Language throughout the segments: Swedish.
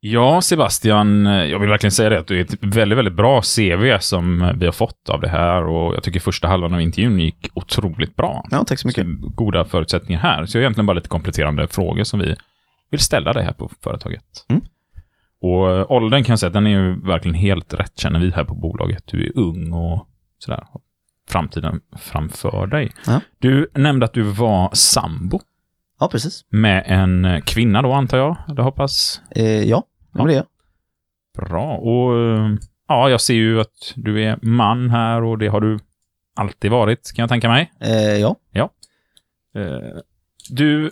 Ja, Sebastian, jag vill verkligen säga det att du är ett väldigt, väldigt bra CV som vi har fått av det här och jag tycker första halvan av intervjun gick otroligt bra. Ja, tack så mycket. Så goda förutsättningar här. Så jag har egentligen bara lite kompletterande frågor som vi vill ställa dig här på företaget. Mm. Och eh, åldern kan jag säga den är ju verkligen helt rätt känner vi här på bolaget. Du är ung och sådär. Framtiden framför dig. Ja. Du nämnde att du var sambo Ja, precis. med en eh, kvinna då antar jag, eller hoppas. Eh, ja, det var det. Bra. Och eh, ja, jag ser ju att du är man här och det har du alltid varit, kan jag tänka mig. Eh, ja. Eh, Du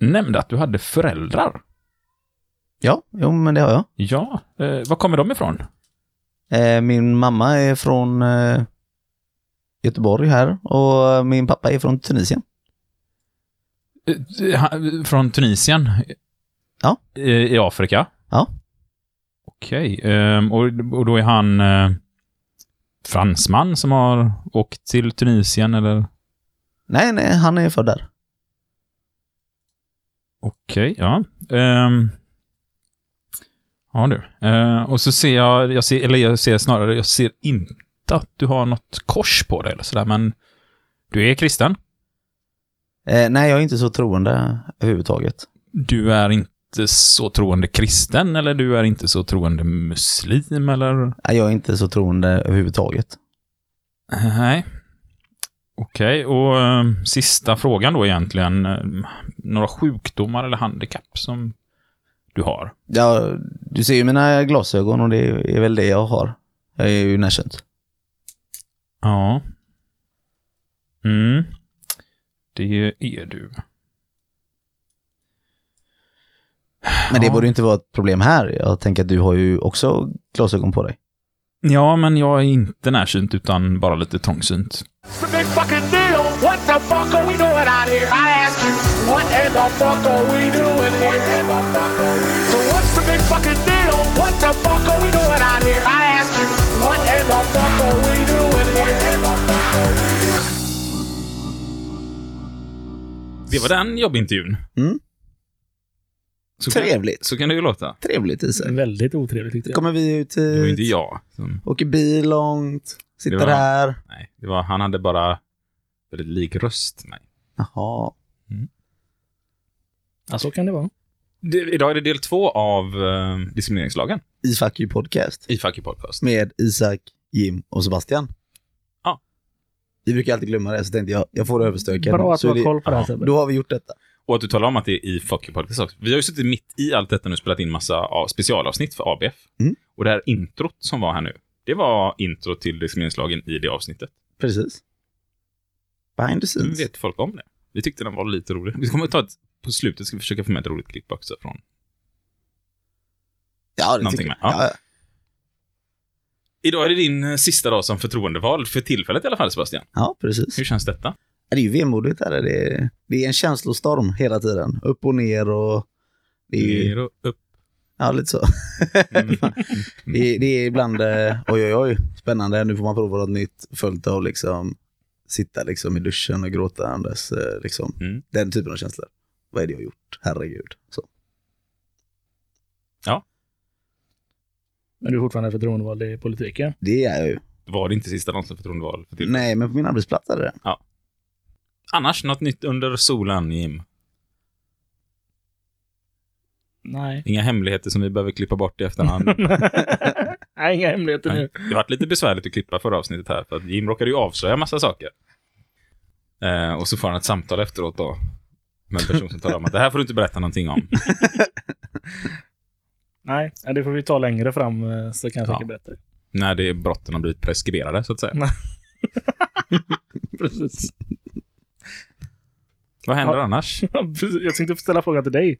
nämnde att du hade föräldrar. Ja, jo, men det har jag. Ja, eh, var kommer de ifrån? Eh, min mamma är från Göteborg här och min pappa är från Tunisien. Eh, Från Tunisien? Ja. I, i Afrika? Ja. Okej, ehm, och, och då är han eh, fransman som har åkt till Tunisien eller? Nej, nej, han är född där. Okej, ja. Ehm, ja du. Eh, och så ser jag, jag ser, eller jag ser snarare, jag ser inte att du har något kors på dig eller sådär, men du är kristen. Eh, nej, jag är inte så troende överhuvudtaget. Du är inte så troende kristen eller du är inte så troende muslim eller? Nej, jag är inte så troende överhuvudtaget. Nej. Okej, och eh, sista frågan då egentligen. eh, några sjukdomar eller handikapp som du har? Ja, du ser ju mina glasögon och det är väl det jag har. Jag är ju närsynt. Ja. Mm. Det är du. Men det Ja. borde inte vara ett problem här. Jag tänker att du har ju också glasögon på dig. Ja, men jag är inte närsynt utan bara lite trångsynt. Det var den jobbintervjun. Mm. Så kan, Trevligt. så kan det ju låta. Trevligt Isak. Väldigt otrevligt tyckte jag. Kommer vi ut Det var inte hit, jag. Som, åker bil långt, sitter Det var- här. nej, det var, han hade bara väldigt lik röst mig. Jaha. Ja, så kan det vara. Det, idag är det del två av eh, diskrimineringslagen I Fuck You Podcast. i Fuck You Podcast. Med Isak, Jim och Sebastian. Ja. Vi brukar alltid glömma det, så tänkte jag, jag får det överstökat. Bra att du har koll på det här Ja. Sebbe. Då har vi gjort detta. Och att du talar om att det är i Fuck You Podcast också. Vi har ju suttit mitt i allt detta nu och spelat in massa av specialavsnitt för ABF. Mm. Och det här introt som var här nu, det var intro till diskrimineringslagen i det avsnittet. Precis. Behind the Nu scenes. vet folk om det. Vi tyckte den var lite rolig. Vi kommer att ta ett, på slutet ska vi försöka få med ett roligt klipp också från Ja, det någonting tycker med. jag. Ja. Ja. Idag är det din eh, sista dag som förtroendevald, för tillfället i alla fall Sebastian. ja, precis. Hur känns detta? Det är ju vemodigt här. Det är, det är en känslostorm hela tiden. Upp och ner och... Det är ju, Ner och upp. ja, lite så. Mm. Det, det är ibland, eh, oj oj oj, spännande, nu får man prova något nytt. Följt av liksom, sitta liksom i duschen och gråta andas, eh, liksom. Mm. Den typen av känslor. Vad är det jag har gjort? Herregud. Så. Men du är fortfarande förtroendevald i politiken. Det är jag ju. Var det inte sista som förtroendeval för tillfället? Nej, men på min arbetsplats är det det. Annars, något nytt under solen, Jim? Nej. Inga hemligheter som vi behöver klippa bort i efterhand. Nej, inga hemligheter Nej. nu. Det varit lite besvärligt att klippa förra avsnittet här, för att Jim råkade ju avslöja massa saker. Eh, och så får han ett samtal efteråt då. Med en person som talar om att det här får du inte berätta någonting om. Nej, det får vi ta längre fram eh, så kan jag Ja. säkert berätta. När det brotten har blivit preskriberade, så att säga. Precis. Vad händer Ja. annars? Jag tänkte ställa frågan till dig.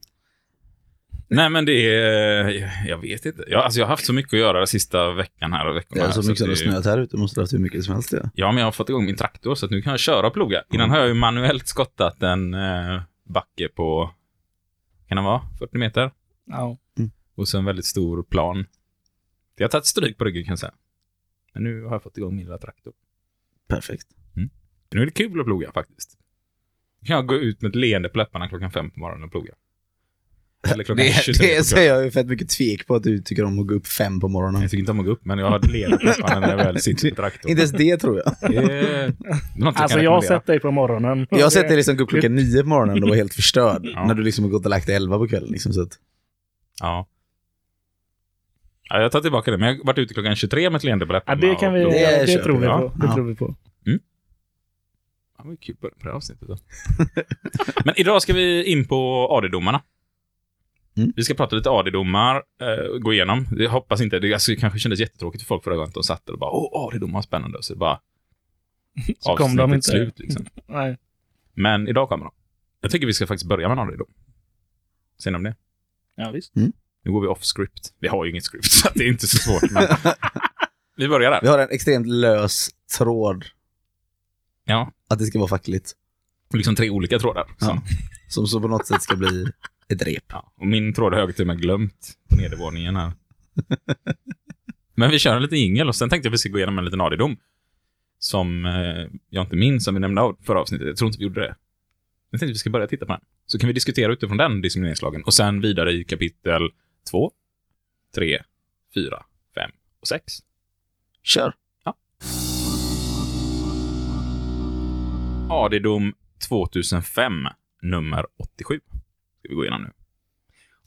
Nej, men det är... Jag vet inte. Jag, alltså, jag har haft så mycket att göra den sista veckan här och veckorna. Ja, här, så mycket som att det snöat här ute måste det ha haft hur mycket som helst. Ja. Ja, men jag har fått igång min traktor så att nu kan jag köra och ploga. Innan har jag ju manuellt skottat en eh, backe på, kan det vara, 40 meter? Ja. Och så en väldigt stor plan. Jag har tagit stryk på ryggen kan jag säga. Men nu har jag fått igång min lilla traktor. Perfekt. Nu är det kul att ploga faktiskt. Nu kan jag gå ut med ett leende på läpparna klockan fem på morgonen och ploga. Eller klockan Det, 23 på det kvällen. jag ju fett mycket tvek på att du tycker om att gå upp fem på morgonen. Jag tycker inte om att gå upp, men jag har ledigt fortfarande när jag väl sitter på traktorn. Inte ens det tror jag. Det är jag Alltså jag har sett dig på morgonen. Jag har sett dig liksom gå upp klockan nio på morgonen och vara helt förstörd. Ja. När du liksom har gått och lagt dig elva på kvällen. Liksom, så att, Ja. Ja. Jag tar tillbaka det, men jag har varit ute klockan 23 med ett leende på Ja, läpparna. det kan vi, och- Det det, det tror vi på. Det Ja. tror vi på. Ja, det var kul på det här avsnittet. Då. Men idag ska vi in på AD-domarna. Mm. Vi ska prata lite AD-domar, eh, gå igenom. Jag hoppas inte, det alltså, det kanske kändes jättetråkigt för folk förra gången att de satt där och bara åh, AD-domar, spännande. Så det bara Så kom de inte. slut liksom. Nej. Men idag kommer de. Jag tycker vi ska faktiskt börja med en AD-dom. Säger ni om det? Ja, visst. Nu går vi off script. Vi har ju inget script, så det är inte så svårt. Men... vi börjar där. vi har en extremt lös tråd Ja, att det ska vara fackligt. liksom tre olika trådar. Som, Ja. Som så på något sätt ska bli ett rep. Ja, och min tråd har jag till och med glömt på nedervåningen här. Men vi kör en liten jingel och sen tänkte jag att vi ska gå igenom en liten AD-dom. Som eh, jag inte minns, som vi nämnde av förra avsnittet. Jag tror inte vi gjorde det. Jag tänkte att vi ska börja titta på den. Så kan vi diskutera utifrån den diskrimineringslagen och sen vidare i kapitel 2, 3, 4, 5 och 6. Kör. AD-dom 2005, nummer 87. Ska vi gå igenom nu.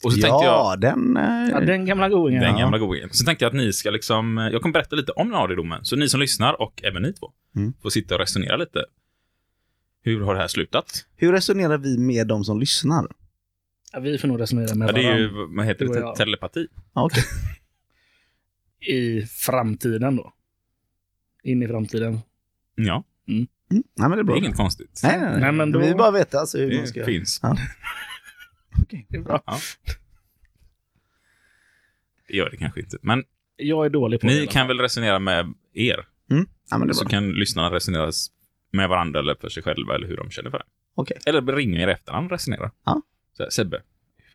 Och så tänkte jag... ja, den... eh, Ja, den gamla godingen. Den Ja. gamla godingen. Så tänkte jag att ni ska liksom, jag kommer berätta lite om den AD-domen. Så ni som lyssnar och även ni två Mm. får sitta och resonera lite. Hur har det här slutat? Hur resonerar vi med de som lyssnar? Ja, vi får nog resonera med Ja, det är ju, varandra vad heter det, jag. telepati. Ja, okej. i framtiden då. In i framtiden. Ja, Mm. Nej, men det är det bra. är inget konstigt. Nej, nej, nej. Nej, men då- Vi vill bara veta alltså hur man Det ska... finns. Ja. Okej. Det är bra. Det gör det kanske inte. Men Jag är dålig på det. ni alla kan väl resonera med er. Mm. Ja, men det är Så bra. kan lyssnarna resonera med varandra eller för sig själva eller hur de känner för det. Okej. Eller ringa er efterhand och resonera. Ja. Så här, Sebbe,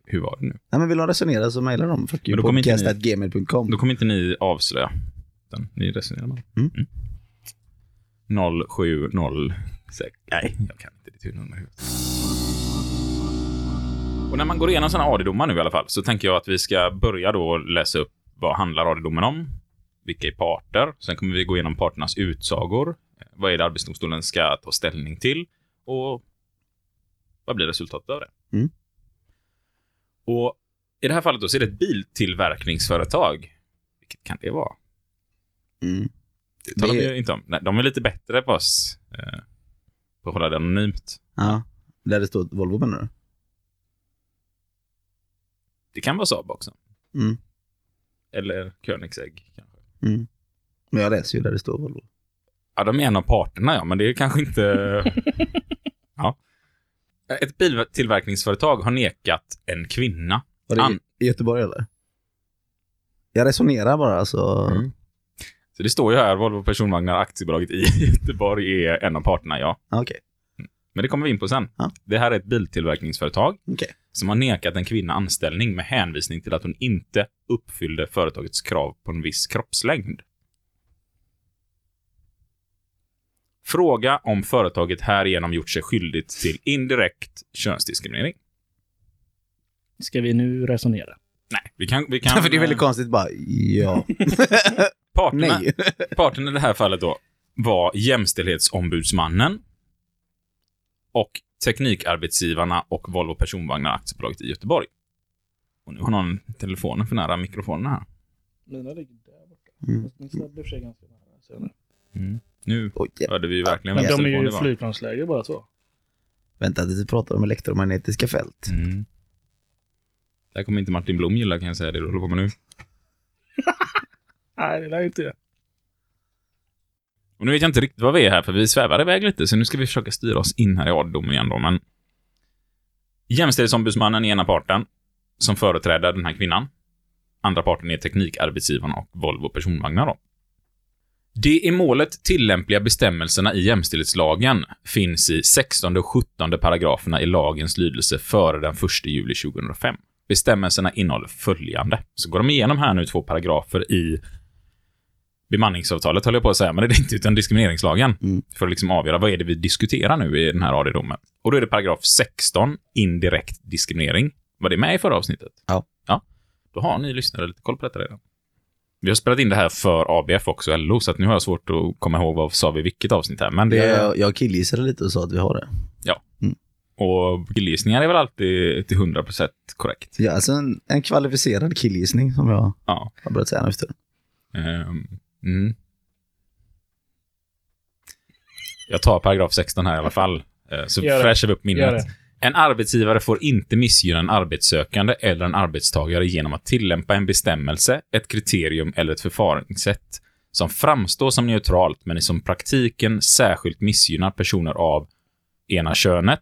hur var det nu? Nej, men vill de resonera så mejlar de Men då kommer inte ni- fuckyoupodcast.gmail.com. Då kommer inte ni avslöja. Utan ni resonerar med Mm. 0706. Nej, jag kan inte ditt huvudnummer i huvudet. Och när man går igenom sådana AD-domar nu i alla fall, så tänker jag att vi ska börja då läsa upp vad handlar AD-domen om? Vilka är parter? Sen kommer vi gå igenom parternas utsagor. Vad är det Arbetsdomstolen ska ta ställning till? Och vad blir resultatet av det? Mm. Och i det här fallet då så är det ett biltillverkningsföretag. Vilket kan det vara? Mm. Det talar Det- vi ju inte om. Nej, de är lite bättre på oss. Eh, på att hålla det anonymt. Ja. Där det står Volvo menar du? Det kan vara Saab också. Mm. Eller Koenigsegg kanske. Mm. Men jag läser ju där det står Volvo. Ja, de är en av parterna ja, men det är kanske inte... Ett biltillverkningsföretag har nekat en kvinna. Var det An- i, Göteborg eller? Jag resonerar bara alltså. Mm. Så det står ju här, Volvo Personvagnar Aktiebolaget i Göteborg är en av parterna, ja. Ja, Okej. Men det kommer vi in på sen. Ja. Det här är ett biltillverkningsföretag Okej. som har nekat en kvinna anställning med hänvisning till att hon inte uppfyllde företagets krav på en viss kroppslängd. Fråga om företaget härigenom gjort sig skyldigt till indirekt könsdiskriminering. Ska vi nu resonera? Nej, vi kan... Vi kan För det är väldigt konstigt bara, ja, parterna, nej. parterna i det här fallet då var Jämställdhetsombudsmannen och Teknikarbetsgivarna och Volvo Personvagnar Aktiebolaget i Göteborg. Och nu har någon telefonen för nära mikrofonen här. Mina ligger där borta. Mm. Ganska nära. Mm. Nu Oj, ja. hörde vi verkligen Men de är ju i flygplansläge bara så. Vänta tills vi pratar om elektromagnetiska fält. Mm. Det här kommer inte Martin Blom gilla kan jag säga, det du håller på med nu. Nej, det lär ju inte det. Och nu vet jag inte riktigt vad vi är här, för vi svävar iväg lite, så nu ska vi försöka styra oss in här i AD-domen igen då, men Jämställdhetsombudsmannen är ena parten som företräder den här kvinnan. Andra parten är Teknikarbetsgivarna och Volvo Personvagnar då. De i målet tillämpliga bestämmelserna i jämställdhetslagen finns i 16 och 17 paragraferna i lagens lydelse före den 1 juli 2005. Bestämmelserna innehåller följande. Så går de igenom här nu två paragrafer i bemanningsavtalet, höll jag på att säga, men det är det inte, utan diskrimineringslagen. Mm. För att liksom avgöra vad är det vi diskuterar nu i den här AD-domen. Och då är det paragraf 16, indirekt diskriminering. Var det med i förra avsnittet? Ja. Ja. Då har ni lyssnare lite koll på detta redan. Vi har spelat in det här för ABF också, och LO, så att nu har jag svårt att komma ihåg vad sa vi vilket avsnitt här. Men det, Jag, jag killgissade lite och sa att vi har det. och killgissningar är väl alltid till 100% korrekt. Ja, alltså en, en kvalificerad killgissning som jag Ja. har börjat säga nu efter. Ehm, mm. Jag tar paragraf 16 här i alla fall, eh, så fräschar vi upp Gör minnet. En arbetsgivare får inte missgynna en arbetssökande eller en arbetstagare genom att tillämpa en bestämmelse, ett kriterium eller ett förfaringssätt som framstår som neutralt men som praktiken särskilt missgynnar personer av ena könet,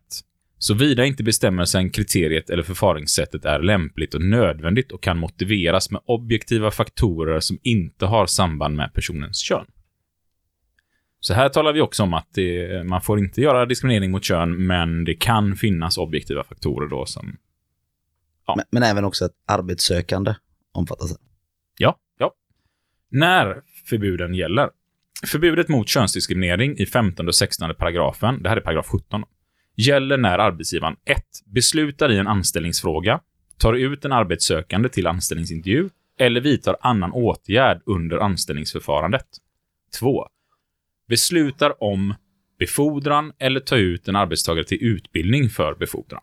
såvida inte bestämmelsen, kriteriet eller förfaringssättet är lämpligt och nödvändigt och kan motiveras med objektiva faktorer som inte har samband med personens kön. Så här talar vi också om att det, man får inte göra diskriminering mot kön, men det kan finnas objektiva faktorer då som... Ja. Men, men även också att arbetssökande omfattas. Ja, ja. När förbuden gäller. Förbudet mot könsdiskriminering i 15 och 16 paragrafen, det här är paragraf 17, gäller när arbetsgivaren 1. Beslutar i en anställningsfråga, tar ut en arbetssökande till anställningsintervju eller vidtar annan åtgärd under anställningsförfarandet. 2. Beslutar om befordran eller tar ut en arbetstagare till utbildning för befordran.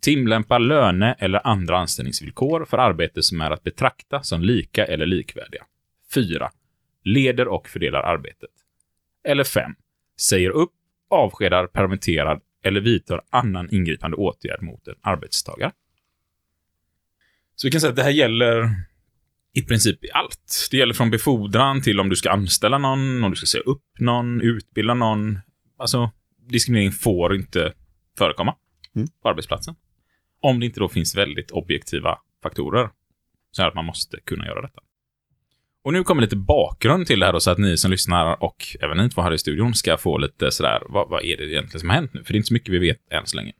Tillämpar löne eller andra anställningsvillkor för arbete som är att betrakta som lika eller likvärdiga. 4. Leder och fördelar arbetet. Eller 5. Säger upp, avskedar, permitterar eller vidtar annan ingripande åtgärd mot en arbetstagare. Så vi kan säga att det här gäller i princip i allt. Det gäller från befordran till om du ska anställa någon, om du ska säga upp någon, utbilda någon. Alltså, diskriminering får inte förekomma Mm. på arbetsplatsen. Om det inte då finns väldigt objektiva faktorer. Så att man måste kunna göra detta. Och nu kommer lite bakgrund till det här då, så att ni som lyssnar och även ni två här i studion ska få lite sådär, vad, vad är det egentligen som har hänt nu? För det är inte så mycket vi vet än så länge.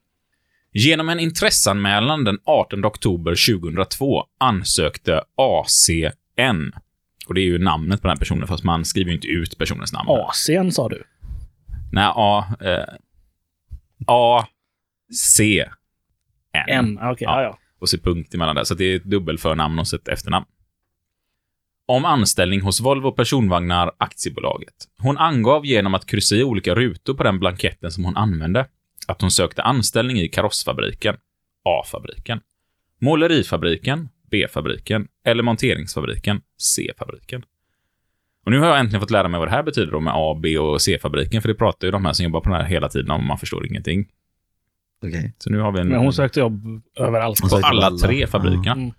Genom en intresseanmälan den 18 oktober 2002 ansökte ACN, och det är ju namnet på den här personen, fast man skriver ju inte ut personens namn. Asien sa du. Nej, A... Eh, A... C... N. Ah, Okej, Ja. ja. ja. och så punkt emellan där. Så det är ett dubbelförnamn och så ett efternamn. Om anställning hos Volvo Personvagnar Aktiebolaget. Hon angav genom att kryssa i olika rutor på den blanketten som hon använde att hon sökte anställning i karossfabriken, A-fabriken, målerifabriken, B-fabriken eller monteringsfabriken, C-fabriken. Och nu har jag äntligen fått lära mig vad det här betyder då med A, B och C-fabriken, för det pratar ju de här som jobbar på den här hela tiden om, man förstår ingenting. Okej. Så nu har vi en... Men hon sökte jobb överallt. På alla alla. tre fabrikerna. Mm.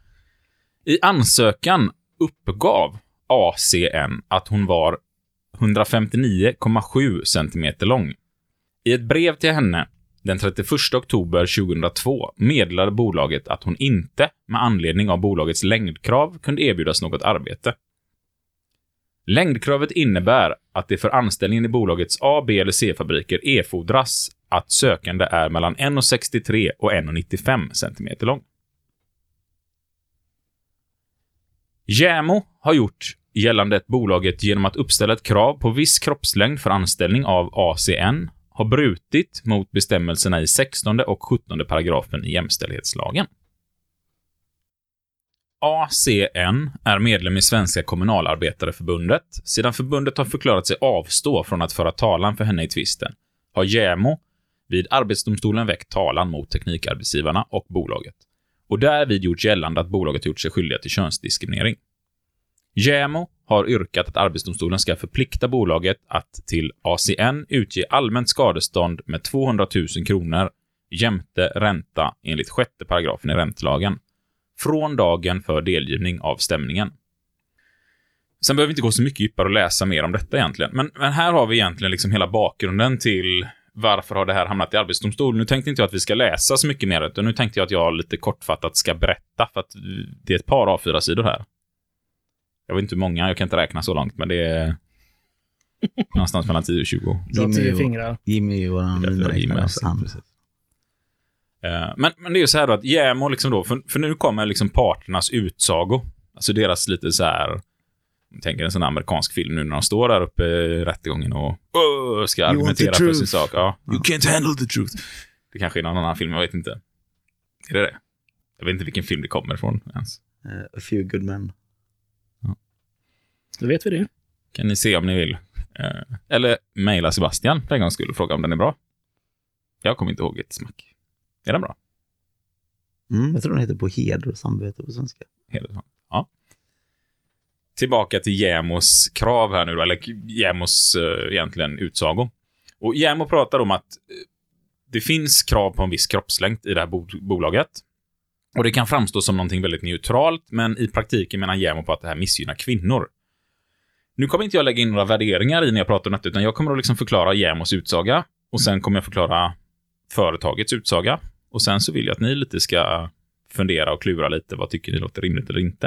I ansökan uppgav ACN att hon var 159,7 cm lång. I ett brev till henne den 31 oktober 2002 meddelade bolaget att hon inte, med anledning av bolagets längdkrav, kunde erbjudas något arbete. Längdkravet innebär att det för anställningen i bolagets A, B eller C-fabriker erfordras att sökande är mellan 1,63 och 1,95 cm lång. JämO har gjort gällande att bolaget genom att uppställa ett krav på viss kroppslängd för anställning av ACN har brutit mot bestämmelserna i 16 och 17 paragrafen i jämställdhetslagen. ACN är medlem i Svenska kommunalarbetareförbundet. Sedan förbundet har förklarat sig avstå från att föra talan för henne i tvisten har JämO vid Arbetsdomstolen väckt talan mot Teknikarbetsgivarna och bolaget och därvid gjort gällande att bolaget gjort sig skyldiga till könsdiskriminering. JämO har yrkat att Arbetsdomstolen ska förplikta bolaget att till ACN utge allmänt skadestånd med 200 000 kronor jämte ränta enligt sjätte paragrafen i räntelagen från dagen för delgivning av stämningen. Sen behöver vi inte gå så mycket djupare och läsa mer om detta egentligen, men, men här har vi egentligen liksom hela bakgrunden till varför har det här hamnat i Arbetsdomstolen. Nu tänkte inte jag att vi ska läsa så mycket mer, utan nu tänkte jag att jag lite kortfattat ska berätta, för att det är ett par A4-sidor här. Jag vet inte hur många, jag kan inte räkna så långt, men det är någonstans mellan 10 och 20. Du har Jimmy tio fingrar. Jimmy är har miniräknare. Eh, Men, men det är ju så här då att JämO liksom då, för, för nu kommer liksom parternas utsago. Alltså deras lite så här, tänker en sån här amerikansk film nu när de står där uppe i rättegången och ska argumentera för sin sak. Ja. You can't handle the truth. Det kanske är någon annan film, jag vet inte. Är det det? Jag vet inte vilken film det kommer ifrån ens. Eh, A few good men. Då vet vi det. Kan ni se om ni vill. Eh, eller mejla Sebastian för en gångs skull och fråga om den är bra. Jag kommer inte ihåg ett smack. Är den bra? Mm, jag tror den heter På heder och samvete på svenska. Hedersman. Ja. Tillbaka till JämOs krav här nu då, eller JämOs eh, egentligen utsago. Och JämO pratar om att eh, det finns krav på en viss kroppslängd i det här bo bolaget. Och det kan framstå som någonting väldigt neutralt, men i praktiken menar JämO på att det här missgynnar kvinnor. Nu kommer inte jag lägga in några värderingar i när jag pratar om detta, utan jag kommer att liksom förklara JämOs utsaga och sen kommer jag förklara företagets utsaga. Och sen så vill jag att ni lite ska fundera och klura lite. Vad tycker ni låter rimligt eller inte?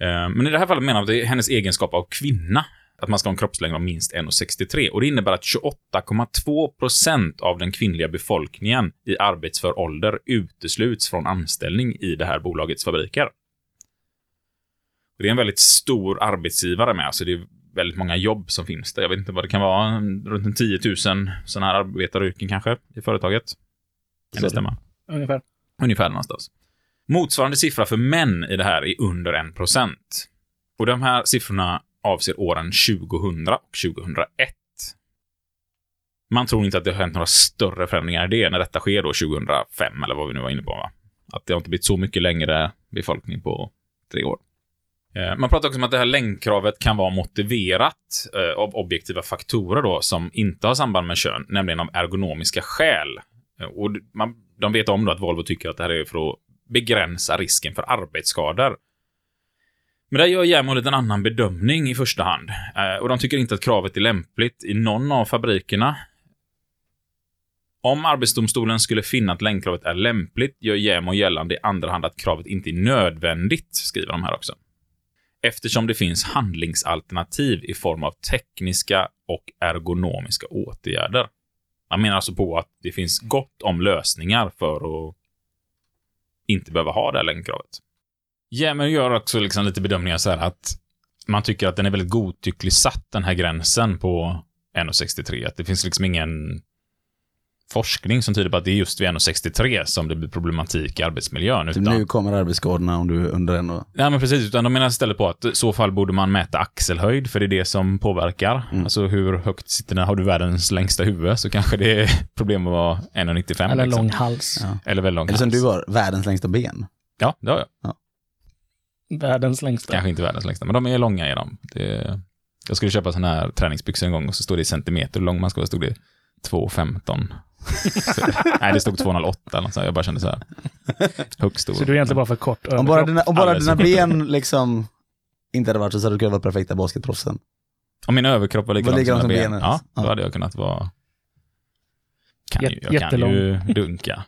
Eh, men i det här fallet menar vi att det är hennes egenskap av kvinna. Att man ska ha en kroppslängd av minst 1,63. Och det innebär att 28,2 procent av den kvinnliga befolkningen i arbetsför ålder utesluts från anställning i det här bolagets fabriker. Det är en väldigt stor arbetsgivare med. Alltså det är väldigt många jobb som finns där. Jag vet inte vad det kan vara. Runt en 10 000 sådana här arbetaryrken kanske i företaget. Kan det stämma? Ungefär. Ungefär någonstans. Motsvarande siffra för män i det här är under 1%. Och de här siffrorna avser åren 2000 och 2001. Man tror inte att det har hänt några större förändringar i det när detta sker då 2005, eller vad vi nu var inne på. Va? Att det har inte blivit så mycket längre befolkning på tre år. Eh, man pratar också om att det här längdkravet kan vara motiverat eh, av objektiva faktorer då, som inte har samband med kön, nämligen av ergonomiska skäl. Eh, och man, de vet om då att Volvo tycker att det här är för att begränsa risken för arbetsskador. Men där gör JämO en annan bedömning i första hand. Och de tycker inte att kravet är lämpligt i någon av fabrikerna. Om Arbetsdomstolen skulle finna att längdkravet är lämpligt gör JämO gällande i andra hand att kravet inte är nödvändigt, skriver de här också. Eftersom det finns handlingsalternativ i form av tekniska och ergonomiska åtgärder. Man menar alltså på att det finns gott om lösningar för att inte behöva ha det här längdkravet. JämO gör också liksom lite bedömningar så här att man tycker att den är väldigt godtyckligt satt, den här gränsen på 1,63. Att det finns liksom ingen forskning som tyder på att det är just vid 1,63 som det blir problematik i arbetsmiljön. Typ Utan, nu kommer arbetsskadorna om du är under en och... Ja, men precis. Utan de menar istället på att i så fall borde man mäta axelhöjd, för det är det som påverkar. Mm. Alltså hur högt sitter den? Har du världens längsta huvud så kanske det är problem att vara 1,95. Eller liksom. lång hals. Ja. Eller väldigt lång Eller som hals. du har, världens längsta ben. Ja, det har jag. Världens längsta. Kanske inte världens längsta, men de är långa i dem. Det, jag skulle köpa sådana här träningsbyxor en gång och så stod det i centimeter hur lång man ska vara. stod det 2,15. Så- Nej, det stod 2,08 eller något sånt. Jag bara kände så här. Högst stor. Så du är egentligen bara för kort Om bara dina, om bara dina ben liksom inte hade varit så, så hade du kunnat vara perfekta basketproffsen. Om min överkropp var likadan som mina ben, benen. ja, då Ja. hade jag kunnat vara... Kan ju, jag kan ju dunka.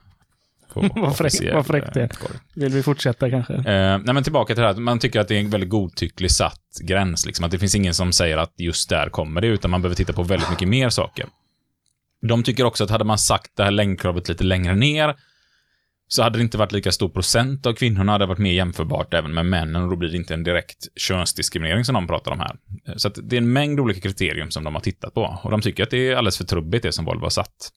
Vad fräck- fräckt det är. eh, korg. Vill vi fortsätta kanske? Eh, nej, men tillbaka till det här. Man tycker att det är en väldigt godtycklig satt gräns. Liksom. Att det finns ingen som säger att just där kommer det, utan man behöver titta på väldigt mycket mer saker. De tycker också att hade man sagt det här längdkravet lite längre ner, så hade det inte varit lika stor procent av kvinnorna, hade varit mer jämförbart även med männen, och då blir det inte en direkt könsdiskriminering som de pratar om här. Så det är en mängd olika kriterium som de har tittat på, och de tycker att det är alldeles för trubbigt det som Volvo har satt.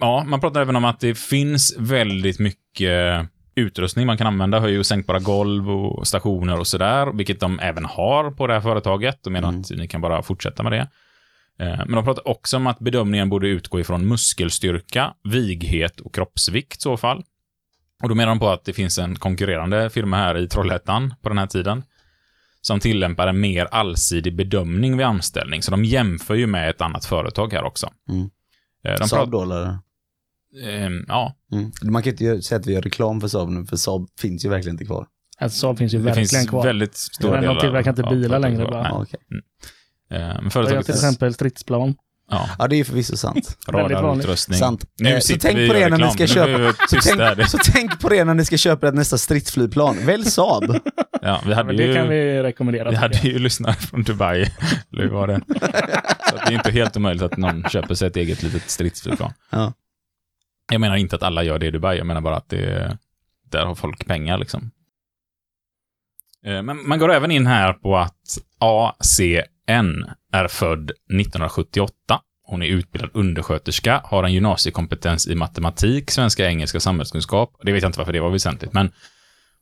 Ja, man pratar även om att det finns väldigt mycket utrustning man kan använda, höj och sänkbara golv och stationer och sådär, vilket de även har på det här företaget. De menar Mm. att ni kan bara fortsätta med det. Eh, Men de pratar också om att bedömningen borde utgå ifrån muskelstyrka, vighet och kroppsvikt i så fall. Och då menar de på att det finns en konkurrerande firma här i Trollhättan på den här tiden som tillämpar en mer allsidig bedömning vid anställning. Så de jämför ju med ett annat företag här också. Mm. Eh, De Saab då eller? Ehm, ja, Mm. Man kan inte säga att vi gör reklam för Saab nu, för Saab finns ju verkligen inte kvar. Alltså Saab finns ju det verkligen finns kvar. väldigt stora Men de tillverkar inte bilar längre bara. Nej. Ja, okej. Eh, Men Och företaget jag till exempel stridsplan. ja, ja, det är förvisso sant. Radarutrustning. Sant. Nu Eh, så tänk på det när ni ska köpa- Så tänk, så tänk på det när ni ska köpa ert nästa stridsflygplan. Välj Saab. Ja, vi Ja, hade men ju... det kan vi rekommendera. Vi hade ju lyssnare från Dubai. Eller hur var det? Så det är inte helt omöjligt att någon köper sig ett eget litet stridsflygplan. Ja. Jag menar inte att alla gör det i Dubai. Jag menar bara att det, där har folk pengar liksom. Eh, Men man går även in här på att ACN är född 1978 hon är utbildad undersköterska, har en gymnasiekompetens i matematik, svenska, engelska och samhällskunskap. Det vet jag inte varför det var väsentligt, men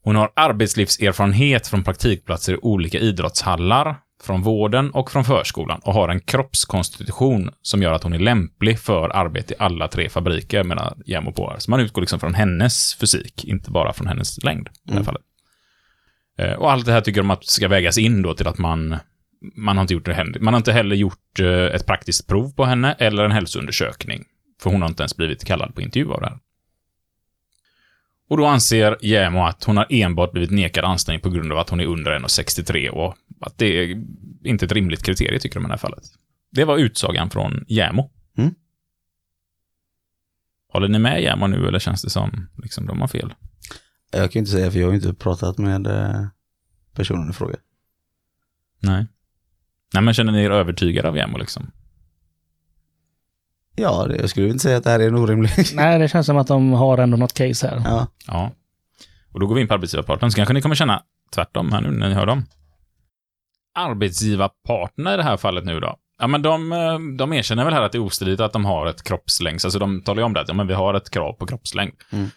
hon har arbetslivserfarenhet från praktikplatser i olika idrottshallar, från vården och från förskolan och har en kroppskonstitution som gör att hon är lämplig för arbete i alla tre fabriker, menar JämO på. Så man utgår liksom från hennes fysik, inte bara från hennes längd i det här fallet. Eh, Och allt det här tycker de att ska vägas in då till att man, man har inte gjort det heller. Man har inte heller gjort eh, ett praktiskt prov på henne eller en hälsoundersökning. För hon har inte ens blivit kallad på intervju av det här. Och då anser JämO att hon har enbart blivit nekad anställning på grund av att hon är under 1,63 och att det är inte ett rimligt kriterium tycker de i det här fallet. Det var utsagan från JämO. Mm. Håller ni med JämO nu eller känns det som liksom de har fel? Jag kan inte säga för jag har inte pratat med eh, personen i fråga. Nej. Nej, men känner ni er övertygade av JämO liksom? Ja, det, jag skulle inte säga att det här är en orimlig... Nej, det känns som att de har ändå något case här. ja. Ja. Och då går vi in på arbetsgivarparten, så kanske ni kommer känna tvärtom här nu när ni hör dem. Arbetsgivarparterna i det här fallet nu då. Ja, men de, eh, de erkänner väl här att det är ostridigt att de har ett kroppslängd. Alltså de talar ju om det, att ja, men vi har ett krav på kroppslängd. Mm.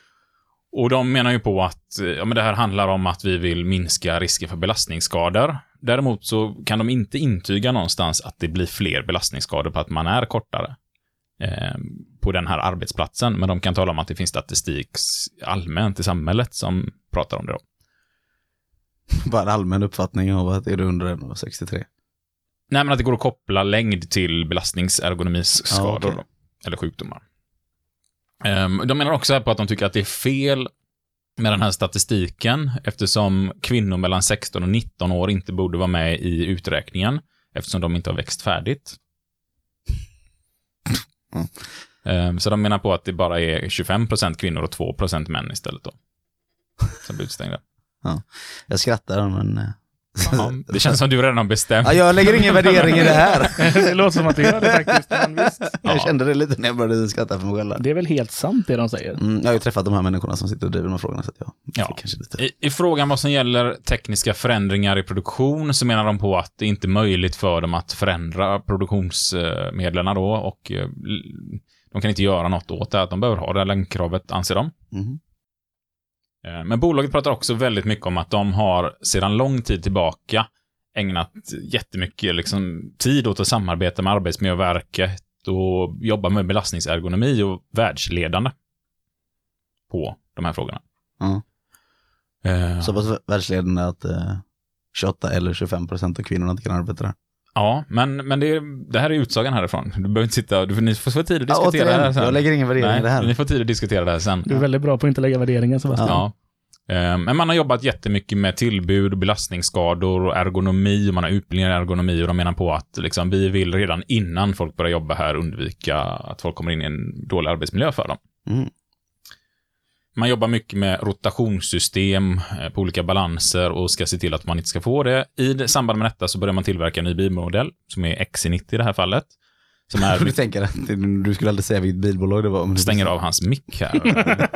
Och de menar ju på att eh, ja, men det här handlar om att vi vill minska risken för belastningsskador. Däremot så kan de inte intyga någonstans att det blir fler belastningsskador på att man är kortare eh, på den här arbetsplatsen. Men de kan tala om att det finns statistik allmänt i samhället som pratar om det då. Bara en allmän uppfattning av att är du under 1,63? Nej, men att det går att koppla längd till belastningsergonomiskador Ja, då, eller sjukdomar. Ehm, de menar också här på att de tycker att det är fel med den här statistiken eftersom kvinnor mellan 16 och 19 år inte borde vara med i uträkningen eftersom de inte har växt färdigt. Mm. Så de menar på att det bara är 25% kvinnor och 2% män istället då. Som blir utstängda. Jag skrattar men... eh, Ja, det känns som du redan har bestämt. Ja, jag lägger ingen värdering i det här. det låter som att du gör det faktiskt. Men visst. Jag Ja. kände det lite när jag började skratta för mig själv. Det är väl helt sant det de säger. Mm, jag har ju träffat de här människorna som sitter och driver de här frågorna så att jag Ja. får kanske lite... I, I frågan vad som gäller tekniska förändringar i produktion så menar de på att det inte är möjligt för dem att förändra produktionsmedlen då och eh, de kan inte göra något åt det. Att de behöver ha det här längdkravet, anser de. Mhm. Eh, Men bolaget pratar också väldigt mycket om att de har sedan lång tid tillbaka ägnat jättemycket liksom, tid åt att samarbeta med Arbetsmiljöverket och jobba med belastningsergonomi och världsledande på de här frågorna. Ja. Eh, Så pass världsledande att eh, 28 eller 25 procent av kvinnorna inte kan arbeta där. Ja, men, men det, är, det här är utsagan härifrån. Du behöver inte sitta, du, ni får få tid att Ja, diskutera det här sen. jag lägger ingen värdering Nej, i det här. ni får tid att diskutera det här sen. Du är väldigt bra på att inte lägga värderingar Sebastian. Ja. Eh, Men man har jobbat jättemycket med tillbud, belastningsskador och ergonomi. Och man har utbildningar i ergonomi och de menar på att liksom, vi vill redan innan folk börjar jobba här undvika att folk kommer in i en dålig arbetsmiljö för dem. Mm. Man jobbar mycket med rotationssystem eh, på olika balanser och ska se till att man inte ska få det. I samband med detta så börjar man tillverka en ny bilmodell, som är XC90 i det här fallet. Som är Du tänker att du skulle aldrig säga vilket bilbolag det var. Du stänger av hans mick här.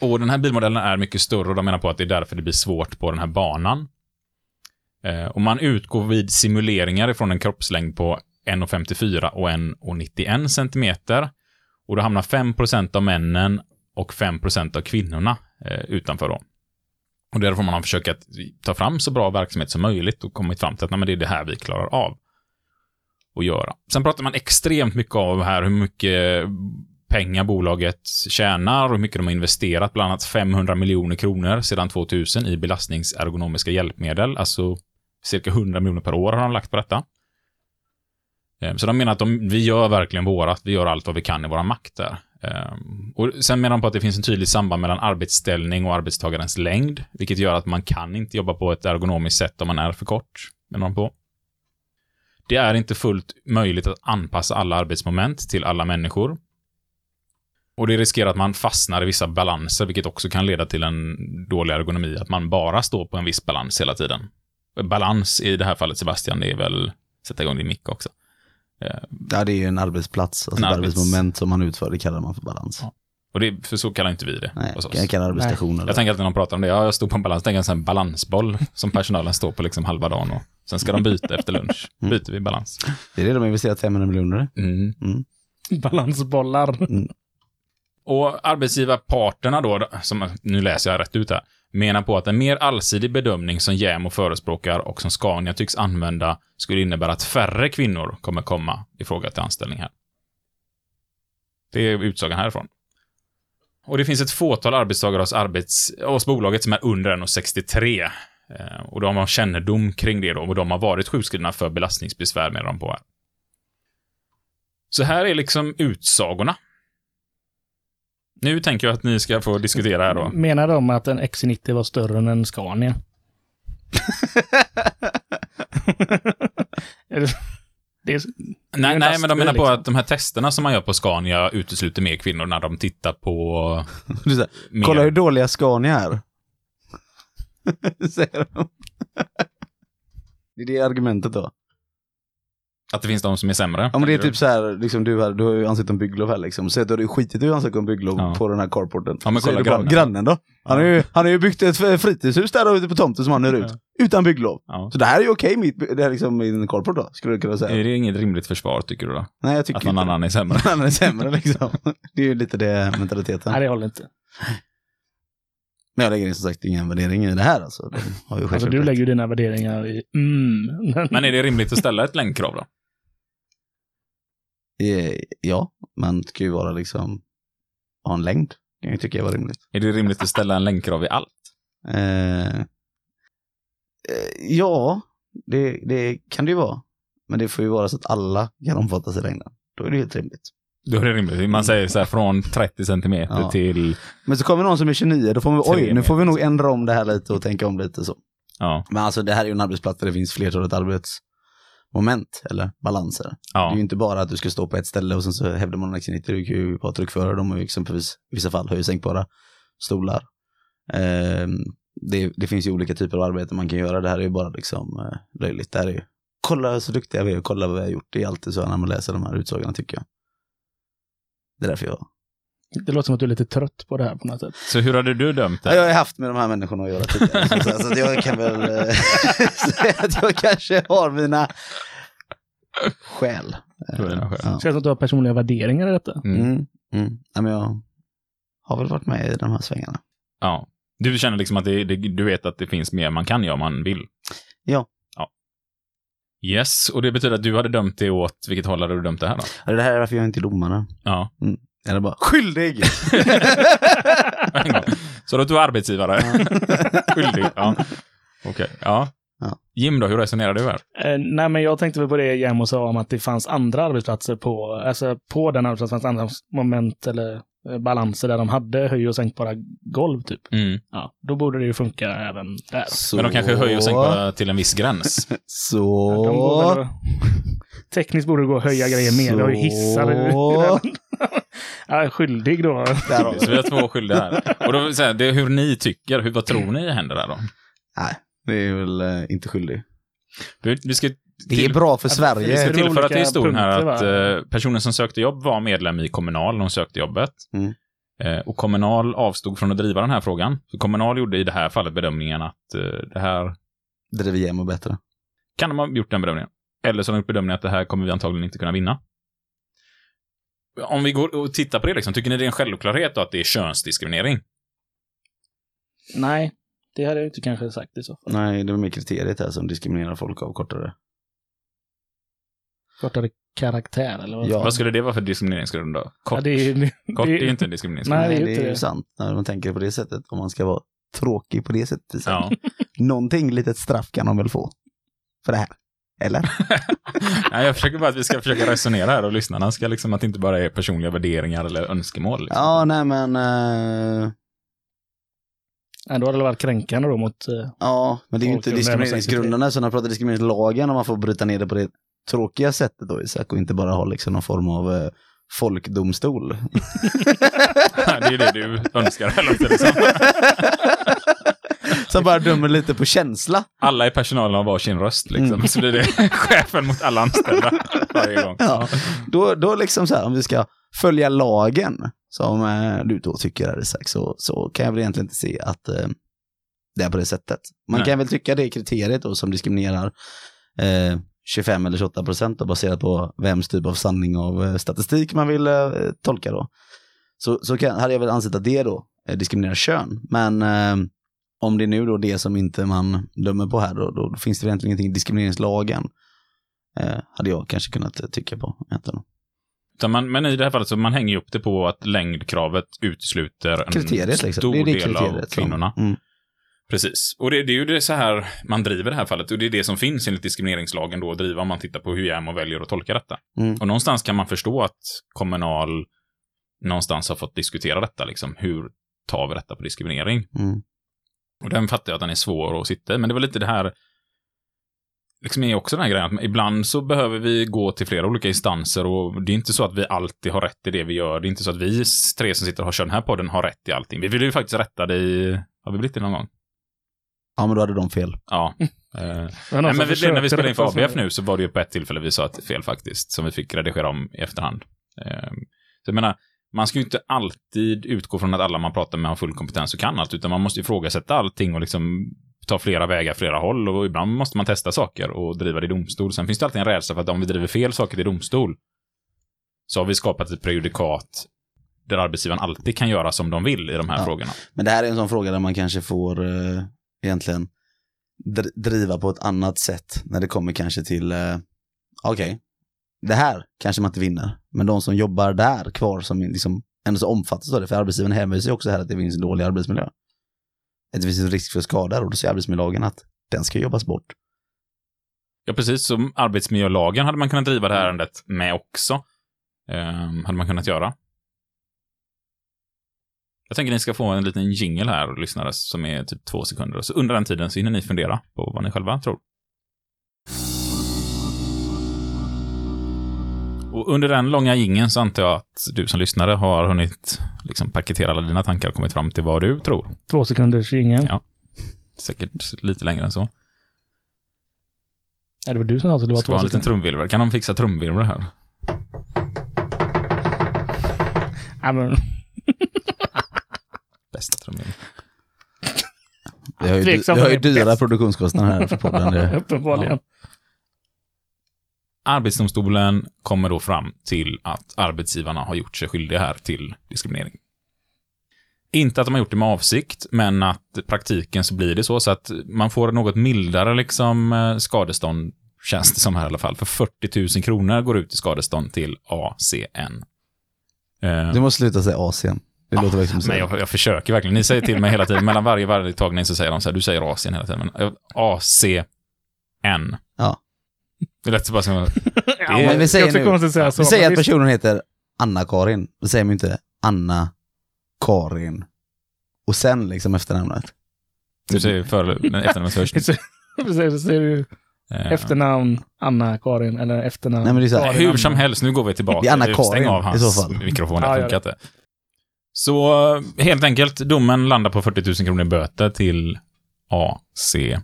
och den här bilmodellen är mycket större och de menar på att det är därför det blir svårt på den här banan. Eh, och man utgår vid simuleringar ifrån en kroppslängd på 1,54 och 1,91 centimeter. Och då hamnar 5% av männen och 5% av kvinnorna eh, utanför då. Och därför får man försöka att ta fram så bra verksamhet som möjligt och kommit fram till att nej, men det är det här vi klarar av att göra. Sen pratar man extremt mycket om här hur mycket pengar bolaget tjänar och hur mycket de har investerat, bland annat 500 miljoner kronor sedan 2000 i belastningsergonomiska hjälpmedel, alltså cirka 100 miljoner per år har de lagt på detta. Eh, så de menar att de, vi gör verkligen vårat, vi gör allt vad vi kan i våra makt där. Ehm, och sen menar de på att det finns en tydlig samband mellan arbetsställning och arbetstagarens längd, vilket gör att man kan inte jobba på ett ergonomiskt sätt om man är för kort, menar de på. Det är inte fullt möjligt att anpassa alla arbetsmoment till alla människor. Och det riskerar att man fastnar i vissa balanser, vilket också kan leda till en dålig ergonomi, att man bara står på en viss balans hela tiden. Balans i det här fallet, Sebastian, det är väl, sätta igång din mick också. Eh, Ja, det är ju en arbetsplats, alltså En ett arbets- arbetsmoment som man utför, det kallar man för balans. Ja. Och det, för så kallar inte vi det Nej, jag kalla det arbetsstation eller? Jag tänker alltid när de pratar om det, ja, jag stod på en balans, tänker en sån balansboll som personalen står på liksom halva dagen och Sen ska de byta efter lunch. Mm. Byter vi balans. Det är det de investerat 500 miljoner i. Mm. Balansbollar. Och arbetsgivarparterna då, som, nu läser jag rätt ut här, menar på att en mer allsidig bedömning som JämO förespråkar och som Scania tycks använda skulle innebära att färre kvinnor kommer komma i fråga till anställning här. Det är utsagan härifrån. Och det finns ett fåtal arbetstagare hos, arbets, hos bolaget som är under 1,63. Eh, och de har kännedom kring det då, och de har varit sjukskrivna för belastningsbesvär med dem på här. Så här är liksom utsagorna. Nu tänker jag att ni ska få diskutera här då. Menar de att en XC90 var större än en Scania? Är det, det är, Nej, nej men de menar på liksom. att de här testerna som man gör på Scania utesluter mer kvinnor när de tittar på Du säger, mer. Kolla hur dåliga Scania är. Säger de. Det är det argumentet då. Att det finns de som är sämre. Ja men det är typ så här, liksom du, här, du har ju ansökt om bygglov här liksom. Säg att du har skitit i att ansöka om bygglov Ja. på den här carporten. Ja, men kolla du bara, grannen. grannen då? Han har, ju, han har ju byggt ett fritidshus där ute på tomten som han hyr ut. Utan bygglov. Ja. Så det här är ju okej mitt, det liksom min carport då, skulle du kunna säga. Är det inget rimligt försvar, tycker du då? Nej jag tycker Att någon inte annan är sämre? Någon annan är sämre liksom. Det är ju lite det mentaliteten. nej, det håller inte. Men jag lägger in som sagt ingen värdering i det här alltså. De har ju Alltså, självklart du lägger ju dina värderingar i mm. Men är det rimligt att ställa ett längdkrav då? Eh, Ja, man ska ju vara liksom, ha en längd. Kan jag tycka var rimligt. Är det rimligt att ställa en längdkrav i allt? Eh, eh, ja, det, det kan det ju vara. Men det får ju vara så att alla kan omfattas i längden. Då är det helt rimligt. Då är det rimligt. Man säger så här från 30 centimeter Ja. till... Men så kommer någon som är 29, då får Tre oj, nu får vi nog ändra om det här lite och tänka om lite så. Ja. Men alltså det här är ju en arbetsplats där det finns flertalet arbetsmoment, eller balanser. Det är ju Ja. inte bara att du ska stå på ett ställe och sen så hävdar man en X90. Du kan ju vara truckförare, de har ju exempelvis i vissa fall höjsänkbara stolar. Ehm, det, det finns ju olika typer av arbete man kan göra. Det här är ju bara liksom eh, löjligt. Det här är ju, kolla så duktiga vi är och kolla vad vi har gjort. Det är alltid så när man läser de här utsagorna tycker jag. Det är därför jag... Det låter som att du är lite trött på det här på något sätt. Så hur hade du dömt det? jag har haft med de här människorna att göra tidigare. så, så, så att jag kan väl eh, säga att jag kanske har mina skäl. Dina skäl. Ja. Det känns som att du har personliga värderingar i detta. Mm. Mm, mm. Ja, men jag har väl varit med i de här svängarna. Ja. Du känner liksom att det, det, du vet att det finns mer man kan göra om man vill? Ja. Ja. Yes, och det betyder att du hade dömt det åt, vilket håll hade du dömt det här då? Ja, Det här är varför jag inte är domare. Ja. Eller bara skyldig! Så du är arbetsgivare? Skyldig? Ja. Okej, ja. Ja. Jim då, hur resonerar du här? Eh, nej, men jag tänkte väl på det Jämo sa om att det fanns andra arbetsplatser på, alltså på den arbetsplatsen fanns andra moment eller balanser där de hade höj och sänkbara golv typ. Mm. Ja, då borde det ju funka även där. Så... Men de kanske höjer och sänker till en viss gräns. Så... De borde tekniskt borde det gå att höja grejer mer. Vi har ju hissar. Så- ja, skyldig då. Där. Så vi har två skyldiga här. Och då vill säga, det är hur ni tycker, hur, vad tror ni händer där då? Nej, det är väl eh, inte skyldig. Vi, vi ska Det är bra för Vi Sverige. ska det är tillföra till historien här att eh, personen som sökte jobb var medlem i Kommunal när hon sökte jobbet. Mm. Eh, och Kommunal avstod från att driva den här frågan. För Kommunal gjorde i det här fallet bedömningen att eh, det här Driver JämO bättre. kan de ha gjort den bedömningen. Eller så har de gjort bedömningen att det här kommer vi antagligen inte kunna vinna. Om vi går och tittar på det, liksom, tycker ni det är en självklarhet då att det är könsdiskriminering? Nej, det hade jag inte kanske sagt i så fall. Nej, det är mer kriteriet här som diskriminerar folk av kortare. Kortare karaktär eller vad? Ja. Vad skulle det vara för diskrimineringsgrund då? Kort, Ja, det är, det, kort det, är ju inte en diskrimineringsgrund. Nej, det är ju det är ju sant när man tänker på det sättet. Om man ska vara tråkig på det sättet. sen. Ja. Någonting litet straff kan de väl få. För det här. Eller? Nej, jag försöker bara att vi ska försöka resonera här och lyssnarna ska liksom att det inte bara är personliga värderingar eller önskemål. Liksom. Ja, nej men... eh, Nej, då hade det varit kränkande då mot... eh, ja, men det är ju inte under diskrimineringsgrunderna. Så när man pratar diskrimineringslagen, om man får bryta ner det på det tråkiga sättet då Isak, och inte bara ha liksom någon form av eh, folkdomstol. det är det du önskar. Eller det som. Som bara dömer lite på känsla. Alla i personalen har varsin röst liksom. Mm. Så blir det chefen mot alla anställda varje gång. Ja. Då, då liksom så här, om vi ska följa lagen, som eh, du då tycker är Isak, så, så kan jag väl egentligen inte se att eh, det är på det sättet. Man Nej. kan väl tycka det är kriteriet då som diskriminerar eh, 25 eller 28 procent baserat på vems typ av sanning av eh, statistik man vill eh, tolka då. Så, så kan, hade jag väl ansett att det då eh, diskriminerar kön. Men eh, om det är nu då det som inte man dömer på här då, då finns det egentligen ingenting i diskrimineringslagen. Eh, hade jag kanske kunnat tycka på. Egentligen. Man, men i det här fallet så man hänger upp det på att längdkravet utesluter en Kriteriet liksom. stor det det del av kriteriet som- kvinnorna. Mm. Precis. Och det, det är ju det så här man driver det här fallet. Och det är det som finns enligt diskrimineringslagen då att driva om man tittar på hur JämO väljer att tolka detta. Mm. Och någonstans kan man förstå att Kommunal någonstans har fått diskutera detta. Liksom. Hur tar vi detta på diskriminering? Mm. Och den fattar jag att den är svår att sitta i. Men det var lite det här liksom är också den här grejen att ibland så behöver vi gå till flera olika instanser och det är inte så att vi alltid har rätt i det vi gör. Det är inte så att vi tre som sitter och har kört den här podden har rätt i allting. Vi vill ju faktiskt rätta det i... Har vi blivit det någon gång? Ja, men då hade de fel. Ja. Det var någon Nej, men vi, när vi spelade in för. ABF nu så var det ju på ett tillfälle vi sa ett fel faktiskt, som vi fick redigera om i efterhand. Eh, Så jag menar, man ska ju inte alltid utgå från att alla man pratar med har full kompetens och kan allt, utan man måste ifrågasätta allting och liksom ta flera vägar, flera håll och ibland måste man testa saker och driva det i domstol. Sen finns det alltid en rädsla för att om vi driver fel saker till domstol så har vi skapat ett prejudikat där arbetsgivaren alltid kan göra som de vill i de här Ja. frågorna. Men det här är en sån fråga där man kanske får eh, egentligen dr- driva på ett annat sätt när det kommer kanske till, eh, okej, det här kanske man inte vinner, men de som jobbar där kvar som liksom ändå så omfattas av det, för arbetsgivaren hänvisar ju också här att det finns dålig arbetsmiljö. Att det finns en risk för skador och då säger arbetsmiljölagen att den ska jobbas bort. Ja, precis. Som arbetsmiljölagen hade man kunnat driva det här ärendet med också. Ehm, hade man kunnat göra. Jag tänker ni ska få en liten jingle här, lyssnare, som är typ två sekunder. Så under den tiden så hinner ni fundera på vad ni själva tror. Och under den långa jingeln så antar jag att du som lyssnare har hunnit liksom paketera alla dina tankar och kommit fram till vad du tror. Två sekunders ingen. Ja. Säkert lite längre än så. Ja, det var du som sa att det var Ska två ha en liten trumvirvel. Kan de fixa trumvirvel här? Ja, men, Bästa trumvirvel. Vi har ju, vi har ju dyra bäst. produktionskostnader här för podden. Det, uppenbarligen. Arbetsdomstolen kommer då fram till att arbetsgivarna har gjort sig skyldiga här till diskriminering. Inte att de har gjort det med avsikt, men att i praktiken så blir det så, så att man får något mildare liksom eh, skadestånd, känns det som här i alla fall. För 40 000 kronor går ut i skadestånd till ACN. Eh, du måste sluta säga Asien. Det låter verkligen som men att jag, jag försöker verkligen. Ni säger till mig hela tiden, mellan varje varvtagning så säger de så här, du säger Asien hela tiden, men eh, ACN. Ja. Det lät så bara som... Ja, är- men vi säger nu- ska säga så. Vi säger men att personen heter Anna-Karin. Då säger man ju inte Anna-Karin. Och sen liksom efternamnet. Du säger för, efternamnet först. Precis, så säger du Eh, efternamn Anna-Karin eller efternamn Nej, men det är så här, Karin Hur som helst, nu går vi tillbaka. Det är Anna-Karin Stäng av i hans så fall. mikrofon, det Ja, funkar ja. inte. Så eh, helt enkelt, domen landar på 40 000 kronor i böter till ACN.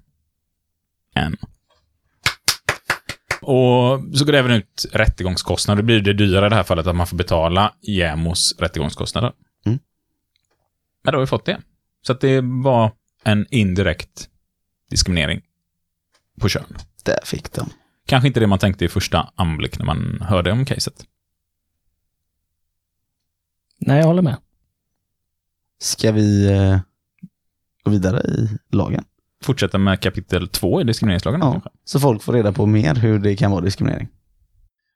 Och så går det även ut rättegångskostnader. Det blir det dyrare i det här fallet att man får betala JämOs rättegångskostnader. Mm. Men då har vi fått det. Så att det var en indirekt diskriminering på kön. Där fick de. Kanske inte det man tänkte i första anblick när man hörde om caset. Nej, jag håller med. Ska vi eh, gå vidare i lagen? Fortsätta med kapitel två i diskrimineringslagen. Ja. kanske. Så folk får reda på mer hur det kan vara diskriminering.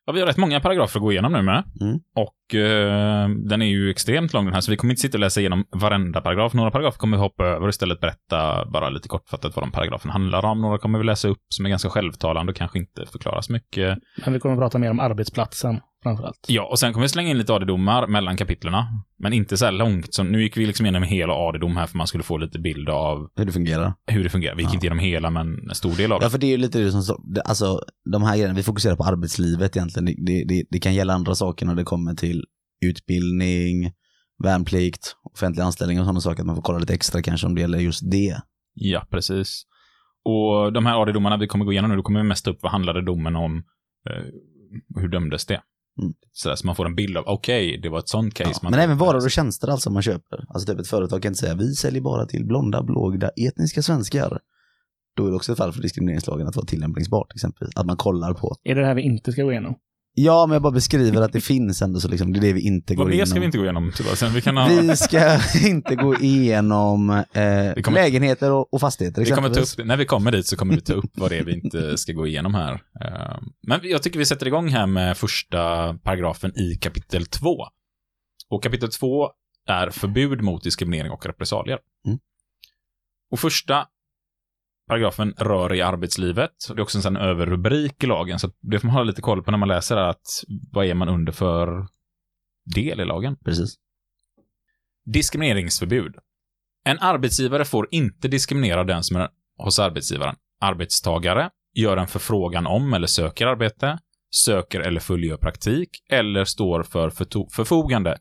Ja, vi har rätt många paragrafer att gå igenom nu med. Mm. Och eh, den är ju extremt lång den här, så vi kommer inte sitta och läsa igenom varenda paragraf. Några paragrafer kommer vi hoppa över och istället berätta bara lite kortfattat vad de paragraferna handlar om. Några kommer vi läsa upp som är ganska självtalande och kanske inte förklarar så mycket. Men vi kommer att prata mer om arbetsplatsen framförallt. Ja, och sen kommer vi slänga in lite AD-domar mellan kapitlerna. Men inte så här långt. Så nu gick vi liksom igenom hela AD-dom här för man skulle få lite bild av Hur det fungerar. hur det fungerar. Vi gick Ja. inte igenom hela, men en stor del av det. Ja, för det är ju lite det som alltså de här grejerna, vi fokuserar på arbetslivet egentligen. Det, det, det, det kan gälla andra saker när det kommer till utbildning, värnplikt, offentlig anställning och sådana saker. Att man får kolla lite extra kanske om det gäller just det. Ja, precis. Och de här AD-domarna vi kommer gå igenom nu, då kommer vi mest upp vad handlade domen om, eh, hur dömdes det? Mm. Så, där, så man får en bild av, okej, det var ett sånt case. Ja, man men även varor och tjänster alltså man köper. Alltså typ ett företag kan inte säga vi säljer bara till blonda, blågda, etniska svenskar. då är det också ett fall för diskrimineringslagen att vara tillämpningsbart exempelvis. Att man kollar på. Är det det här vi inte ska gå igenom? Ja, men jag bara beskriver att det finns ändå så liksom, det är det vi inte går Vad igenom. ska vi inte gå igenom Sebastian? Vi kan ha... Vi ska inte gå igenom eh, kommer- lägenheter och, och fastigheter Vi kommer ta upp, när vi kommer dit så kommer vi ta upp vad det är vi inte ska gå igenom här. Eh, Men jag tycker vi sätter igång här med första paragrafen i kapitel 2. Och kapitel 2 är förbud mot diskriminering och repressalier. Mm. Och första paragrafen rör i arbetslivet. Det är också en sån överrubrik i lagen, så det får man ha lite koll på när man läser att vad är man under för del i lagen. Precis. Diskrimineringsförbud. En arbetsgivare får inte diskriminera den som är hos arbetsgivaren. Arbetstagare gör en förfrågan om eller söker arbete, söker eller fullgör praktik eller står för förfogande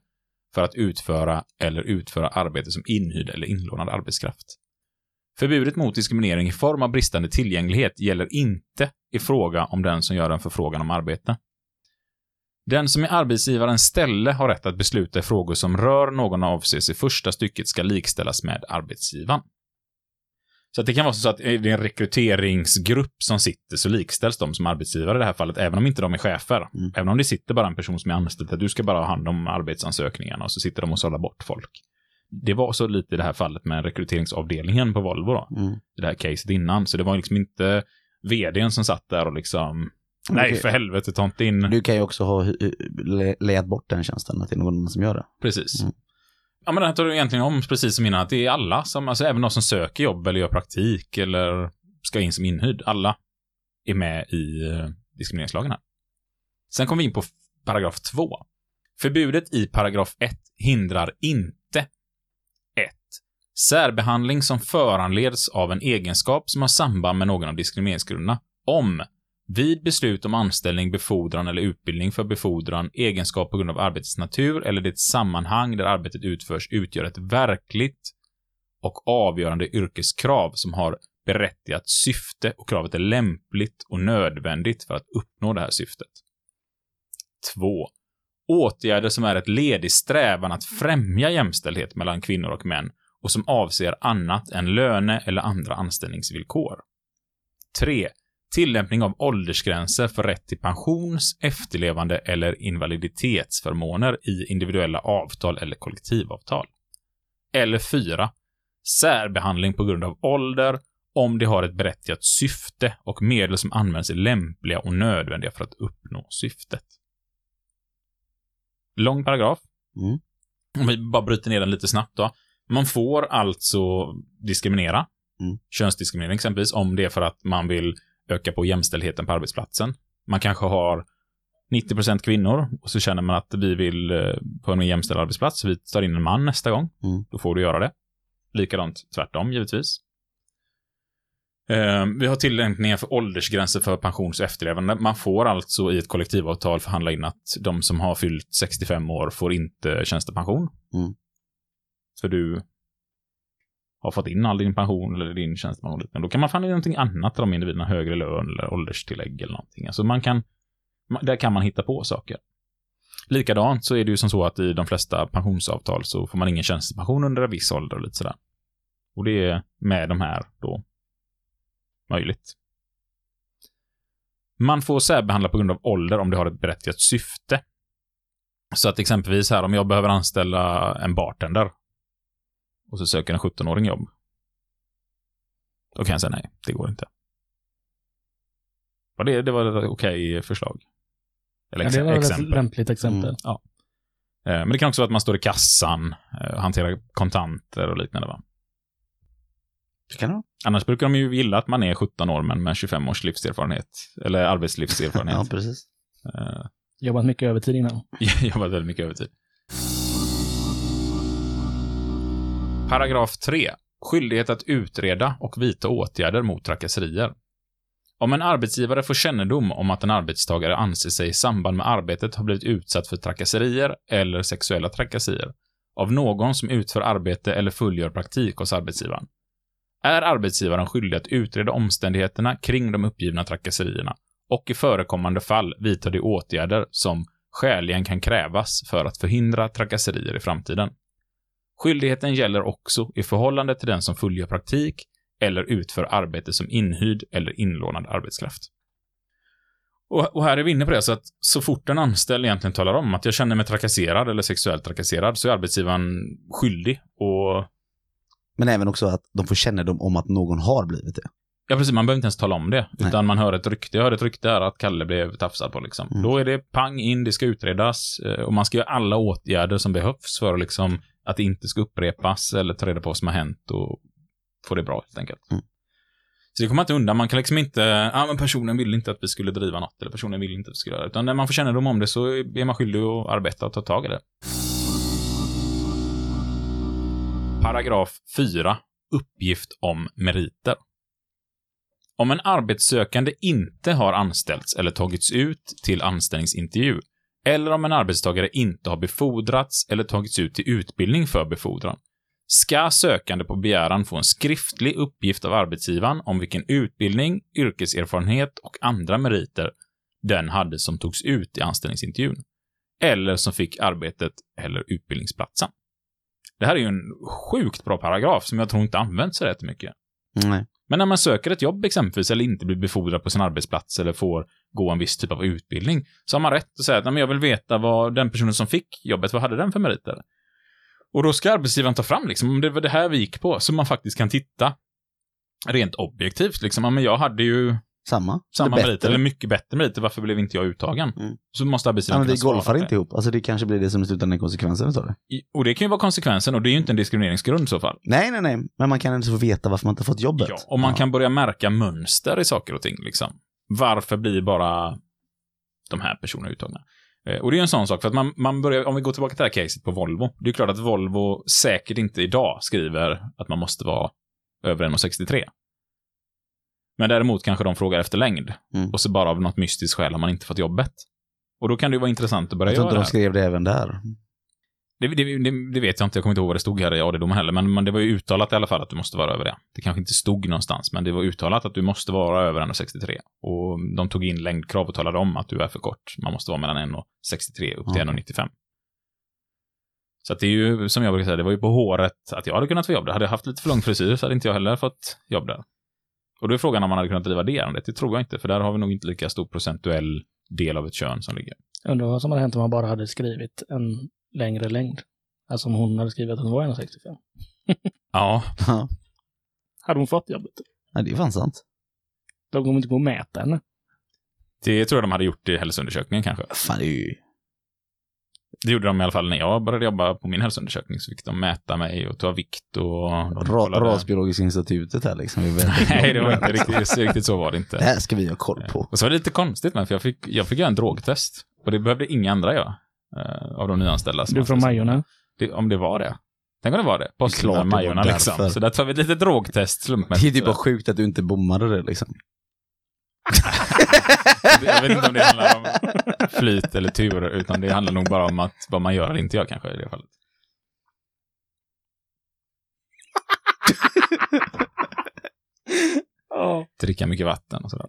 för att utföra eller utföra arbete som inhyrd eller inlånad arbetskraft. Förbudet mot diskriminering i form av bristande tillgänglighet gäller inte i fråga om den som gör en förfrågan om arbete. Den som i arbetsgivarens ställe har rätt att besluta i frågor som rör någon avses i första stycket ska likställas med arbetsgivaren. Så att det kan vara så att är det en rekryteringsgrupp som sitter så likställs de som arbetsgivare i det här fallet, även om inte de är chefer. Mm. Även om det sitter bara en person som är anställd, att du ska bara ha hand om arbetsansökningarna och så sitter de och sållar bort folk. Det var så lite i det här fallet med rekryteringsavdelningen på Volvo då, Mm. det här caset innan. Så det var liksom inte vdn som satt där och liksom, nej Okej. för helvete, ta inte in... Du kan ju också ha lejat bort den tjänsten, att det är någon annan som gör det. Precis. Mm. Ja, men det här tar du egentligen om, precis som innan, att det är alla som, alltså även de som söker jobb eller gör praktik eller ska in som inhyrd, alla är med i eh, diskrimineringslagen här. Sen kommer vi in på paragraf 2. Förbudet i paragraf 1 hindrar inte 1. Särbehandling som föranleds av en egenskap som har samband med någon av diskrimineringsgrunderna. Om vid beslut om anställning, befordran eller utbildning för befordran, egenskap på grund av arbetets natur eller det sammanhang där arbetet utförs utgör ett verkligt och avgörande yrkeskrav som har berättigat syfte och kravet är lämpligt och nödvändigt för att uppnå det här syftet. 2. Åtgärder som är ett led i strävan att främja jämställdhet mellan kvinnor och män och som avser annat än löne eller andra anställningsvillkor. 3 tillämpning av åldersgränser för rätt till pensions-, efterlevande eller invaliditetsförmåner i individuella avtal eller kollektivavtal. Eller 4. Särbehandling på grund av ålder om det har ett berättigat syfte och medel som används är lämpliga och nödvändiga för att uppnå syftet. Lång paragraf. Mm. Om vi bara bryter ner den lite snabbt då. Man får alltså diskriminera. Mm. Könsdiskriminering exempelvis, om det är för att man vill öka på jämställdheten på arbetsplatsen. Man kanske har 90% kvinnor och så känner man att vi vill eh, på en mer jämställd arbetsplats, så vi tar in en man nästa gång. Mm. Då får du göra det. Likadant tvärtom, givetvis. Eh, Vi har tillämpningar för åldersgränser för pensions och efterlevande. Man får alltså i ett kollektivavtal förhandla in att de som har fyllt 65 år får inte tjänstepension. Mm. För du har fått in all din pension eller din tjänstepension. Då kan man förhandla in någonting annat till de individerna, högre lön eller ålderstillägg eller någonting. Alltså man kan, där kan man hitta på saker. Likadant så är det ju som så att i de flesta pensionsavtal så får man ingen tjänstepension under en viss ålder och lite sådär. Och det är med de här då möjligt. Man får särbehandla på grund av ålder om det har ett berättigat syfte. Så att exempelvis här om jag behöver anställa en bartender och så söker en 17-åring jobb. Då kan jag säga nej, det går inte. Det, det var ett okej förslag. Eller Ja, ex- det var väl ett exempel. lämpligt exempel. Mm. Ja. Eh, Men det kan också vara att man står i kassan, eh, hanterar kontanter och liknande. Va? Det kan det. Annars brukar de ju gilla att man är 17 år men med 25 års livserfarenhet. Eller Ja, arbetslivserfarenhet. precis. Eh, Jobbat mycket övertid innan. Jag jobbat väldigt mycket övertid. Paragraf 3. Skyldighet att utreda och vidta åtgärder mot trakasserier. Om en arbetsgivare får kännedom om att en arbetstagare anser sig i samband med arbetet ha blivit utsatt för trakasserier eller sexuella trakasserier av någon som utför arbete eller fullgör praktik hos arbetsgivaren, är arbetsgivaren skyldig att utreda omständigheterna kring de uppgivna trakasserierna och i förekommande fall vidta de åtgärder som skäligen kan krävas för att förhindra trakasserier i framtiden. Skyldigheten gäller också i förhållande till den som fullgör praktik eller utför arbete som inhyrd eller inlånad arbetskraft. Och, och här är vi inne på det, så att så fort en anställd egentligen talar om att jag känner mig trakasserad eller sexuellt trakasserad så är arbetsgivaren skyldig och men även också att de får kännedom om att någon har blivit det. Ja, precis. Man behöver inte ens tala om det. Nej. Utan man hör ett rykte. Jag hör ett rykte här att Kalle blev tafsad på liksom. Mm. Då är det pang in, det ska utredas. eh, Och man ska göra alla åtgärder som behövs för liksom att det inte ska upprepas eller ta reda på vad som har hänt och få det bra helt enkelt. Mm. Så det kommer man inte undan. Man kan liksom inte, ja ah, men personen ville inte att vi skulle driva något eller personen ville inte att vi skulle göra det. Utan när man får kännedom om det så är man skyldig att arbeta och ta tag i det. Paragraf 4. Uppgift om meriter. Om en arbetssökande inte har anställts eller tagits ut till anställningsintervju, eller om en arbetstagare inte har befordrats eller tagits ut till utbildning för befordran, ska sökande på begäran få en skriftlig uppgift av arbetsgivaren om vilken utbildning, yrkeserfarenhet och andra meriter den hade som togs ut i anställningsintervjun, eller som fick arbetet eller utbildningsplatsen. Det här är ju en sjukt bra paragraf som jag tror inte används så rätt mycket. Nej. Men när man söker ett jobb exempelvis, eller inte blir befordrad på sin arbetsplats, eller får gå en viss typ av utbildning, så har man rätt att säga att "Nej, men jag vill veta vad den personen som fick jobbet, vad hade den för meriter? Och då ska arbetsgivaren ta fram, liksom, om det var det här vi gick på, så man faktiskt kan titta rent objektivt, liksom, men jag hade ju Samma. samma Eller meriter, bättre. eller mycket bättre meriter, varför blev inte jag uttagen? Mm. Så måste Ja, arbetsgivaren men vi golfar inte ihop. Alltså det kanske blir det som är slutande konsekvensen det. Och det kan ju vara konsekvensen, och det är ju inte en diskrimineringsgrund i så fall. Nej, nej, nej. Men man kan ändå få veta varför man inte fått jobbet. Ja, och man kan börja märka mönster i saker och ting. Liksom. Varför blir bara de här personerna uttagna? Eh, Och det är en sån sak, för att man, man börjar, om vi går tillbaka till det här caset på Volvo. Det är klart att Volvo säkert inte idag skriver att man måste vara över 1,63. Men däremot kanske de frågar efter längd. Mm. Och så bara av något mystiskt skäl har man inte fått jobbet. Och då kan det ju vara intressant att börja Jag tror göra inte det de skrev det även där. Det, det, det, det vet jag inte, jag kommer inte ihåg vad det stod här i AD-domen heller, men, men det var ju uttalat i alla fall att du måste vara över det. Det kanske inte stod någonstans, men det var uttalat att du måste vara över 1,63. Och de tog in längdkrav och talade om att du är för kort. Man måste vara mellan 1,63 upp till Okej. 1,95. Så det är ju, som jag brukar säga, det var ju på håret att jag hade kunnat få jobb där. Hade jag haft lite för lång frisyr så hade inte jag heller fått jobb där. Och då är frågan om man hade kunnat driva det ärendet. Det tror jag inte, för där har vi nog inte lika stor procentuell del av ett kön som ligger. Undrar vad som hade hänt om man bara hade skrivit en längre längd. Alltså om hon hade skrivit att hon var 1,65. Ja, Ja, Hade hon fått jobbet? Nej, det är fan sant. De kommer inte gå och mäta henne. det tror jag de hade gjort i hälsoundersökningen kanske. Fan, det är ju... Det gjorde de i alla fall när jag började jobba på min hälsoundersökning. Så fick de mäta mig och ta vikt och... Ra kollade- Rasbiologiska institutet här liksom. Nej, det var inte riktigt, riktigt så var det Det inte. här ska vi ha koll på. Och så var det lite konstigt, men för jag fick, jag fick göra en drogtest. Och det behövde inga andra göra. eh, av de nyanställda. Du från. Majorna? Det, om det var det. Tänk om det var det. Det var Majorna liksom. Så där tar vi ett litet drogtest Det slumpmässigt. är typ bara sjukt att du inte bommade det liksom. Jag vet inte om det handlar om flyt eller tur, utan det handlar nog bara om att vad man gör eller inte gör kanske i det fallet. oh. Dricka mycket vatten och sådär.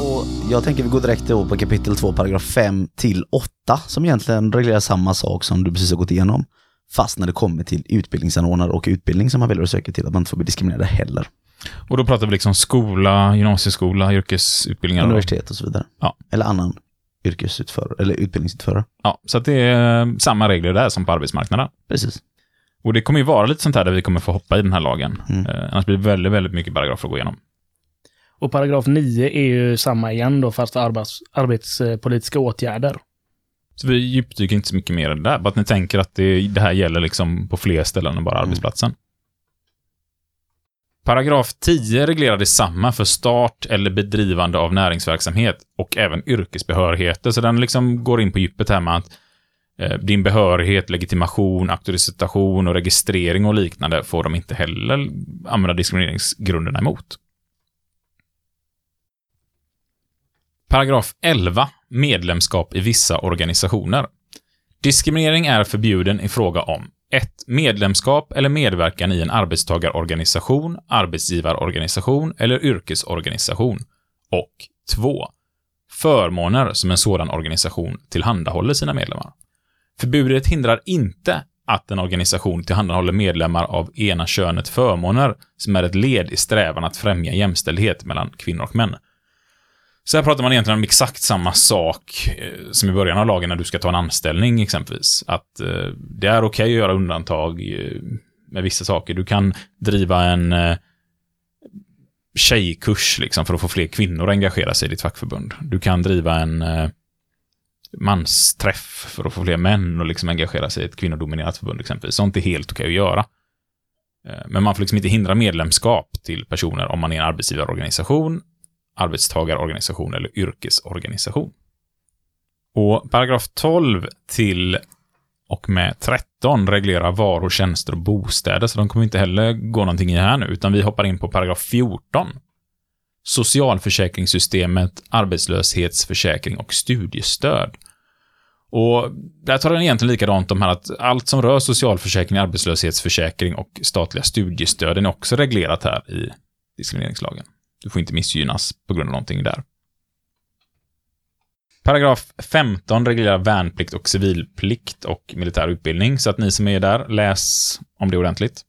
Och jag tänker vi går direkt ihop på kapitel 2, paragraf 5 till 8, som egentligen reglerar samma sak som du precis har gått igenom. Fast när det kommer till utbildningsanordnare och utbildning som man väljer att söka till, att man inte får bli diskriminerad heller. Och då pratar vi liksom skola, gymnasieskola, yrkesutbildningar. och- Universitet och så vidare. Ja. Eller annan yrkesutförare, eller utbildningsutförare. Ja, så att det är samma regler där som på arbetsmarknaden. Precis. Och det kommer ju vara lite sånt här där vi kommer få hoppa i den här lagen. Mm. Eh, annars blir det väldigt, väldigt mycket paragrafer att gå igenom. Och paragraf 9 är ju samma igen då, fast för arbets, arbetspolitiska åtgärder. Så vi djupdyker inte så mycket mer i det där, bara att ni tänker att det, det här gäller liksom på fler ställen än bara Mm. arbetsplatsen. Paragraf 10 reglerar detsamma för start eller bedrivande av näringsverksamhet och även yrkesbehörigheter, så den liksom går in på djupet här med att eh, din behörighet, legitimation, auktorisation och registrering och liknande får de inte heller använda diskrimineringsgrunderna emot. Paragraf 11. Medlemskap i vissa organisationer. Diskriminering är förbjuden i fråga om 1. Medlemskap eller medverkan i en arbetstagarorganisation, arbetsgivarorganisation eller yrkesorganisation. Och 2. Förmåner som en sådan organisation tillhandahåller sina medlemmar. Förbudet hindrar inte att en organisation tillhandahåller medlemmar av ena könet förmåner som är ett led i strävan att främja jämställdhet mellan kvinnor och män. Så här pratar man egentligen om exakt samma sak eh, som i början av lagen när du ska ta en anställning exempelvis. Att eh, det är okej att göra undantag eh, med vissa saker. Du kan driva en eh, tjejkurs liksom för att få fler kvinnor att engagera sig i ditt fackförbund. Du kan driva en eh, mansträff för att få fler män att liksom engagera sig i ett kvinnodominerat förbund exempelvis. Sånt är helt okej att göra. Eh, men man får liksom inte hindra medlemskap till personer om man är en arbetsgivarorganisation, arbetstagarorganisation eller yrkesorganisation. Och paragraf 12 till och med 13 reglerar varor, tjänster och bostäder, så de kommer inte heller gå någonting i här nu, utan vi hoppar in på paragraf 14. Socialförsäkringssystemet, arbetslöshetsförsäkring och studiestöd. Och där tar den egentligen likadant om här att allt som rör socialförsäkring, arbetslöshetsförsäkring och statliga studiestöden är också reglerat här i diskrimineringslagen. Du får inte missgynnas på grund av någonting där. Paragraf 15 reglerar värnplikt och civilplikt och militär utbildning, så att ni som är där, läs om det ordentligt.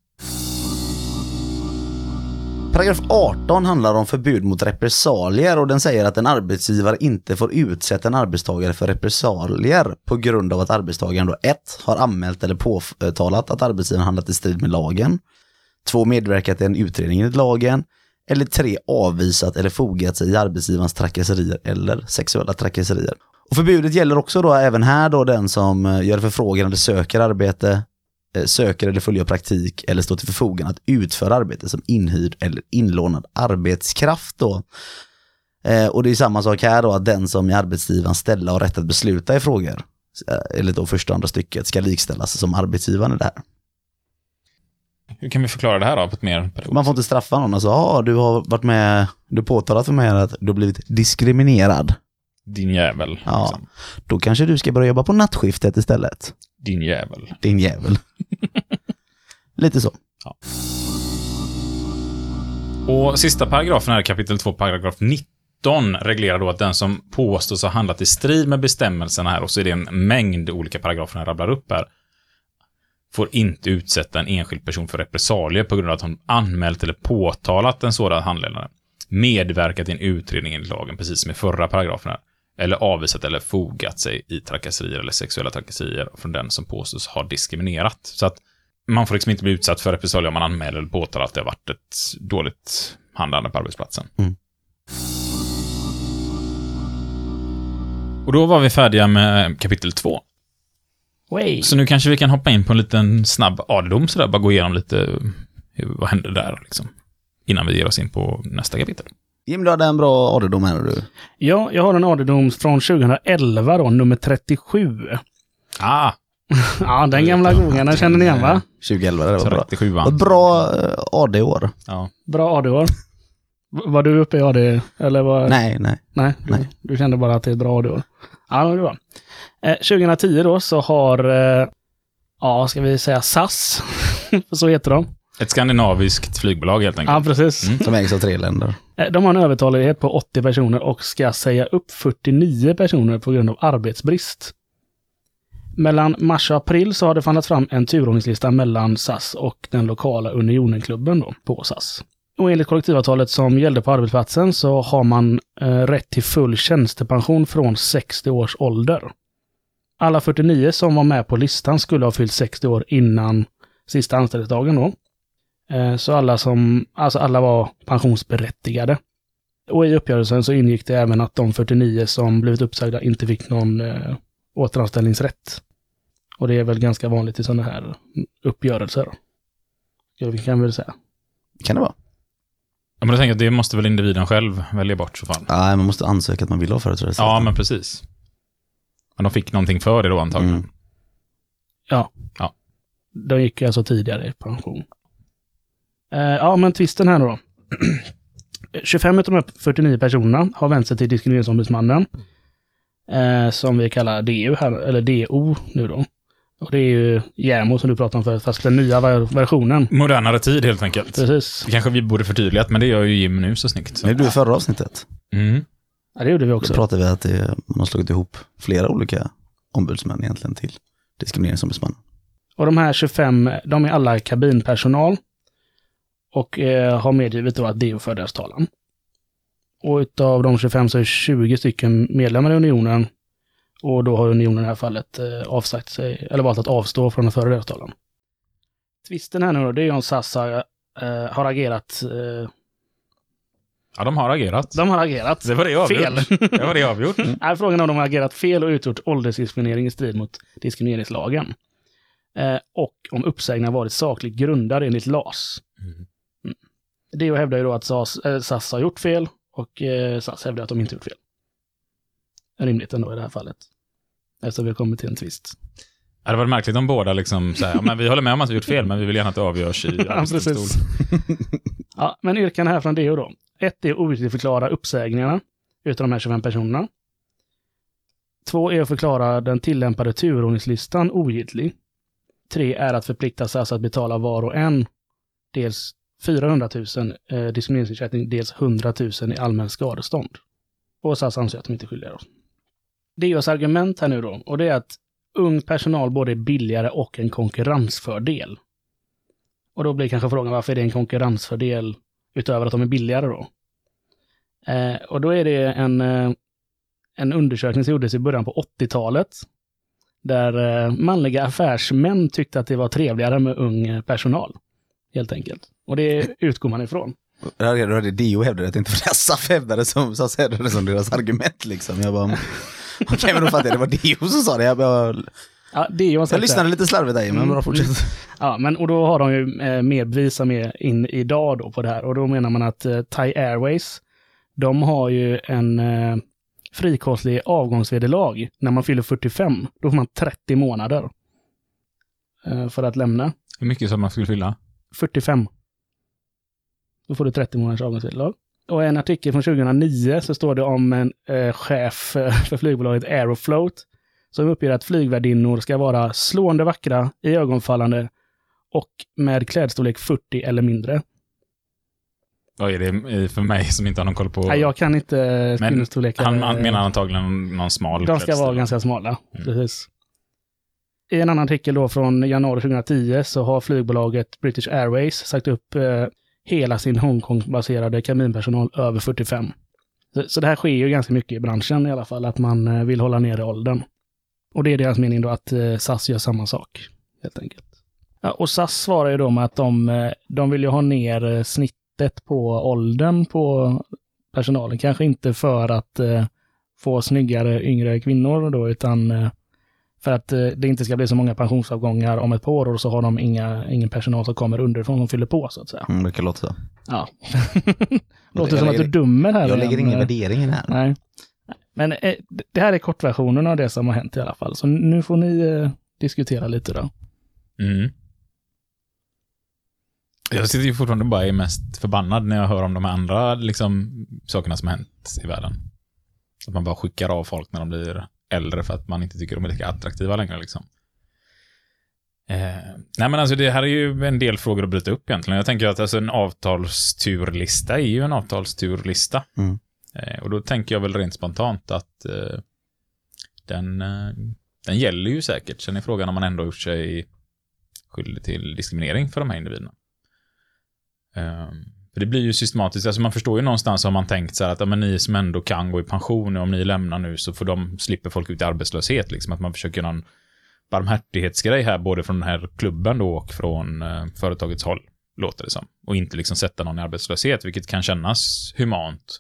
Paragraf 18 handlar om förbud mot repressalier och den säger att en arbetsgivare inte får utsätta en arbetstagare för repressalier på grund av att arbetstagaren då 1. har anmält eller påtalat att arbetsgivaren handlat i strid med lagen, 2. medverkat i en utredning enligt lagen, eller 3. avvisat eller fogat sig i arbetsgivarens trakasserier eller sexuella trakasserier. Och förbudet gäller också då även här då den som eh, gör förfrågan eller söker arbete, eh, söker eller följer praktik eller står till förfogande att utföra arbete som inhyrd eller inlånad arbetskraft då. Eh, och det är samma sak här då att den som i arbetsgivaren ställa och rätt att besluta i frågor, eller då första och andra stycket, ska likställas som arbetsgivaren i det här. Hur kan vi förklara det här då på ett mer pedagogiskt Man får inte straffa någon och säga, ja du har varit med, du har påtalat för mig att du har blivit diskriminerad. Din jävel. Ja. Liksom. Då kanske du ska börja jobba på nattskiftet istället. Din jävel. Din jävel. Lite så. Och sista paragrafen här, kapitel 2, paragraf 19, reglerar då att den som påstås ha handlat i strid med bestämmelserna här, och så är det en mängd olika paragrafer jag rabblar upp här, får inte utsätta en enskild person för repressalier på grund av att hon anmält eller påtalat en sådan handläggare, medverkat i en utredning enligt lagen, precis som i förra paragrafen här, eller avvisat eller fogat sig i trakasserier eller sexuella trakasserier från den som påstås ha diskriminerat. Så att man får liksom inte bli utsatt för repressalier om man anmäler eller påtalar att det har varit ett dåligt handlande på arbetsplatsen. Mm. Och då var vi färdiga med kapitel två. Way. Så nu kanske vi kan hoppa in på en liten snabb AD-dom sådär, bara gå igenom lite hur, vad hände där liksom. Innan vi ger oss in på nästa kapitel. Jim, du hade en bra AD-dom här du. Ja, jag har en AD-dom från 2011 då, nummer 37. Ah, Ja, den gamla godingen, den känner ni igen va? 2011, det var bra. 37 Det var Ett bra eh, AD-år. Ja. Bra AD-år. Var du uppe i AD? Eller var... Nej, nej. Nej, Nej. du kände bara att det är ett bra AD-år. Ja, det var. Eh, 2010 då så har, eh, ja, ska vi säga SAS? så heter de. Ett skandinaviskt flygbolag helt enkelt. Ja, precis. Mm. Som ägs av tre länder. Eh, De har en övertalighet på 80 personer och ska säga upp 49 personer på grund av arbetsbrist. Mellan mars och april så har det förhandlats fram en turordningslista mellan SAS och den lokala Unionenklubben då, på SAS. Och enligt kollektivavtalet som gällde på arbetsplatsen så har man eh, rätt till full tjänstepension från 60 års ålder. Alla 49 som var med på listan skulle ha fyllt 60 år innan sista anställningsdagen då. Eh, Så alla som, alltså alla var pensionsberättigade. Och i uppgörelsen så ingick det även att de 49 som blivit uppsagda inte fick någon eh, återanställningsrätt. Och det är väl ganska vanligt i sådana här uppgörelser. Vi kan väl säga. Kan det vara? Ja, men jag tänker att det måste väl individen själv välja bort i så fall. Nej, man måste ansöka att man vill ha företrädare. Ja, men precis. Men de fick någonting för det då antagligen. Mm. De gick alltså tidigare i pension. Eh, ja, men tvisten här då. 25 av de här 49 personerna har vänt sig till Diskrimineringsombudsmannen. Eh, som vi kallar DO här, eller DO nu då. Och det är ju JämO som du pratade om förut, fast den nya ver- versionen. Modernare tid helt enkelt. Precis. Det kanske vi borde förtydligat, men det gör ju Jim nu så snyggt. Så. Det blev förra avsnittet. Mm. Ja, det gjorde vi Då också. pratade vi att det, man har slagit ihop flera olika ombudsmän egentligen till diskrimineringsombudsmannen. Och de här 25, de är alla kabinpersonal och eh, har medgivit då att DO för deras talan. Och utav de 25 så är 20 stycken medlemmar i unionen och då har unionen i det här fallet eh, avsagt sig, eller valt att avstå från att föra deras talan. Tvisten här nu då, det är om SAS har, eh, har agerat, eh, Ja, de har agerat. de har agerat Det var det avgjort. fel. Det var det avgjort. är frågan om de har agerat fel och utgjort åldersdiskriminering i strid mot diskrimineringslagen. Eh, och om uppsägningen varit sakligt grundad enligt LAS. Mm. DO hävdar ju då att SAS, eh, SAS har gjort fel och eh, SAS hävdar att de inte gjort fel. Rimligt ändå i det här fallet. Eftersom vi har kommit till en tvist. Det var märkligt om båda liksom ja, men vi håller med om att vi gjort fel, men vi vill gärna att det avgörs i Ja, precis. ja, men yrkan här från DO då. Ett är att ogiltigförklara uppsägningarna utav de här 25 personerna. Två är att förklara den tillämpade turordningslistan ogiltig. Tre är att förplikta SAS att betala var och en dels 400 000 eh, diskrimineringsersättning, dels 100 000 i allmän skadestånd. Och SAS anser att de inte är skyldiga. Då. DOs argument här nu då, och det är att ung personal både är billigare och en konkurrensfördel. Och då blir kanske frågan varför är det en konkurrensfördel utöver att de är billigare då? Eh, och då är det en, eh, en undersökning som gjordes i början på 80-talet där eh, manliga affärsmän tyckte att det var trevligare med ung personal. Helt enkelt. Och det utgår man ifrån. Det hade, det hävdade att det inte var det SAF hävdade som, som deras argument liksom. Jag bara, okej men då fattar jag, det var Dio som sa det. Jag, bara, Ja, ju jag lyssnade lite slarvigt där men Mm. bra fortsätt. Ja, men och då har de ju eh, mer bevis med in idag då på det här. Och då menar man att eh, Thai Airways, de har ju en eh, frikostlig avgångsvederlag när man fyller 45. Då får man 30 månader eh, för att lämna. Hur mycket som man skulle fylla? 45. Då får du 30 månaders avgångsvederlag. Och en artikel från 2009 så står det om en eh, chef för flygbolaget Aeroflot som uppger att flygvärdinnor ska vara slående vackra, i ögonfallande och med klädstorlek 40 eller mindre. Vad är det för mig som inte har någon koll på? Nej, jag kan inte kvinnostorlekar. han, han menar antagligen någon smal De ska vara ganska smala. Mm. Precis. I en annan artikel då från januari 2010 så har flygbolaget British Airways sagt upp eh, hela sin Hongkong-baserade kaminpersonal över 45. Så, så det här sker ju ganska mycket i branschen i alla fall, att man eh, vill hålla nere åldern. Och det är deras mening då att eh, SAS gör samma sak, helt enkelt. Ja, och SAS svarar ju då med att de, eh, de vill ju ha ner snittet på åldern på personalen. Kanske inte för att få snyggare yngre kvinnor då, utan eh, för att eh, det inte ska bli så många pensionsavgångar om ett par år och så har de inga, ingen personal som kommer underifrån som fyller på så att säga. Mm, det kan låta så. Ja. Låter Jag som att du lägger- dömer här. Jag lägger ingen värdering i det här. Nej. Men eh, det här är kortversionen av det som har hänt i alla fall. Så nu får ni eh, diskutera lite då. Mm. Jag sitter ju fortfarande bara är mest förbannad när jag hör om de andra liksom, sakerna som har hänt i världen. Att man bara skickar av folk när de blir äldre för att man inte tycker de är lika attraktiva längre. Liksom. Eh, nej men alltså det här är ju en del frågor att bryta upp egentligen. Jag tänker att alltså, en avtalsturlista är ju en avtalsturlista. Mm. Eh, och då tänker jag väl rent spontant att eh, den, eh, den gäller ju säkert. Sen är frågan om man ändå gjort sig skyldig till diskriminering för de här individerna. För det blir ju systematiskt, alltså man förstår ju någonstans har man tänkt så här att ja, men ni som ändå kan gå i pension, om ni lämnar nu så får de, slipper folk ut i arbetslöshet. Liksom att man försöker någon barmhärtighetsgrej här, både från den här klubben då och från eh, företagets håll, låter det som. Och inte liksom sätta någon i arbetslöshet, vilket kan kännas humant.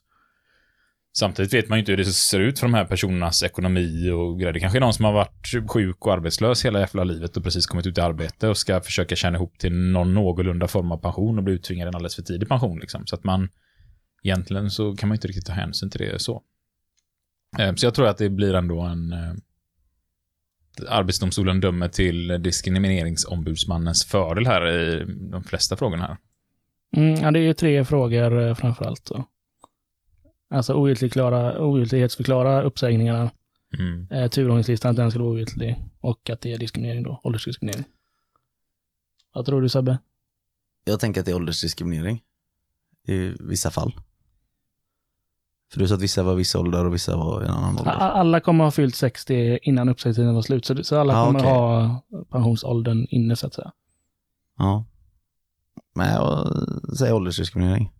Samtidigt vet man ju inte hur det ser ut för de här personernas ekonomi och grejer. Det kanske är någon som har varit sjuk och arbetslös hela jävla livet och precis kommit ut i arbete och ska försöka tjäna ihop till någon någorlunda form av pension och bli uttvingad en alldeles för tidig pension. Liksom. Så att man egentligen så kan man inte riktigt ta hänsyn till det så. Eh, så jag tror att det blir ändå en... Eh, Arbetsdomstolen dömer till diskrimineringsombudsmannens fördel här i de flesta frågorna här. Mm, ja, det är ju tre frågor eh, framförallt. framför allt. Då. Alltså ogiltighetsförklara uppsägningarna, Mm. eh, turordningslistan att den ska vara ogiltig och att det är diskriminering då, åldersdiskriminering. Vad tror du Sebbe? Jag tänker att det är åldersdiskriminering. I vissa fall. För du sa att vissa var viss ålder och vissa var en annan ålder. Alla kommer ha fyllt 60 innan uppsägningstiden var slut, så, alla Ah, kommer okej. ha pensionsåldern inne så att säga. Ja. Men jag säger åldersdiskriminering.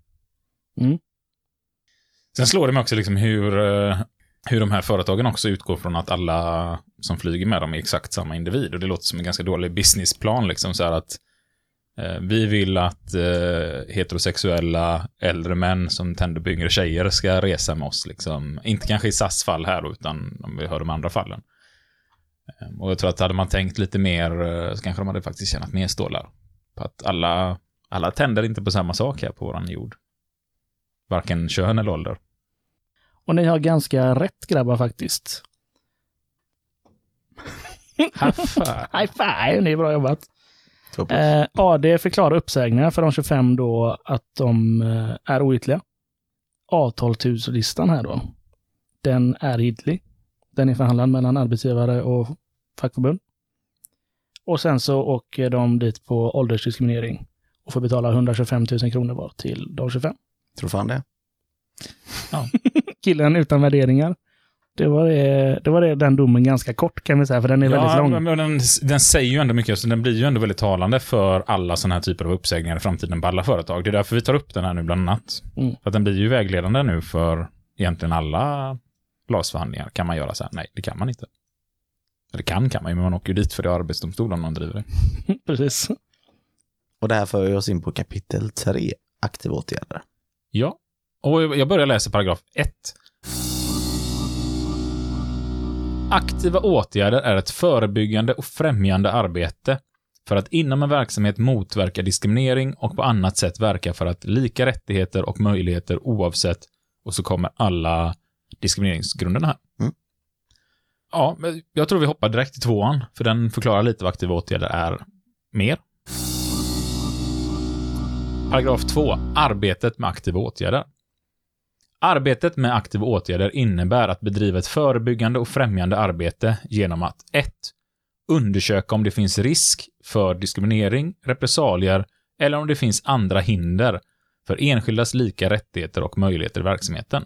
Sen slår det mig också liksom hur, eh, hur de här företagen också utgår från att alla som flyger med dem är exakt samma individ. Och det låter som en ganska dålig businessplan. Liksom, så här att eh, vi vill att eh, heterosexuella äldre män som tänder på yngre tjejer ska resa med oss. Liksom. Inte kanske i SAS fall här då, utan om vi hör de andra fallen. Eh, och jag tror att hade man tänkt lite mer eh, så kanske de hade faktiskt tjänat mer stålar. På att alla, alla tänder inte på samma sak här på våran jord. Varken kön eller ålder. Och ni har ganska rätt grabbar faktiskt. High five, det är bra jobbat. Eh, AD förklarar uppsägningar för de 25 då att de eh, är ogiltiga. Avtalslistan här då, den är giltig. Den är förhandlad mellan arbetsgivare och fackförbund. Och sen så åker de dit på åldersdiskriminering och får betala 125 000 kronor var till de 25. Tror fan det. Killen utan värderingar. Det var, det, det var det, den domen ganska kort kan vi säga, för den är väldigt lång. men, men den, den säger ju ändå mycket, så den blir ju ändå väldigt talande för alla sådana här typer av uppsägningar i framtiden på alla företag. Det är därför vi tar upp den här nu bland annat. Mm. För att den blir ju vägledande nu för egentligen alla LAS-förhandlingar. Kan man göra så här? Nej, det kan man inte. Eller kan kan man ju, men man åker ju dit för det är arbetsdomstolen om man driver det. Precis. Och det här för oss in på kapitel 3, aktiva åtgärder. Ja. Och jag börjar läsa paragraf 1. Aktiva åtgärder är ett förebyggande och främjande arbete för att inom en verksamhet motverka diskriminering och på annat sätt verka för att lika rättigheter och möjligheter oavsett, och så kommer alla diskrimineringsgrunderna här. Mm. Ja, men jag tror vi hoppar direkt till tvåan, för den förklarar lite vad aktiva åtgärder är mer. Paragraf 2. Arbetet med aktiva åtgärder. Arbetet med aktiva åtgärder innebär att bedriva ett förebyggande och främjande arbete genom att 1. Undersöka om det finns risk för diskriminering, repressalier eller om det finns andra hinder för enskildas lika rättigheter och möjligheter i verksamheten.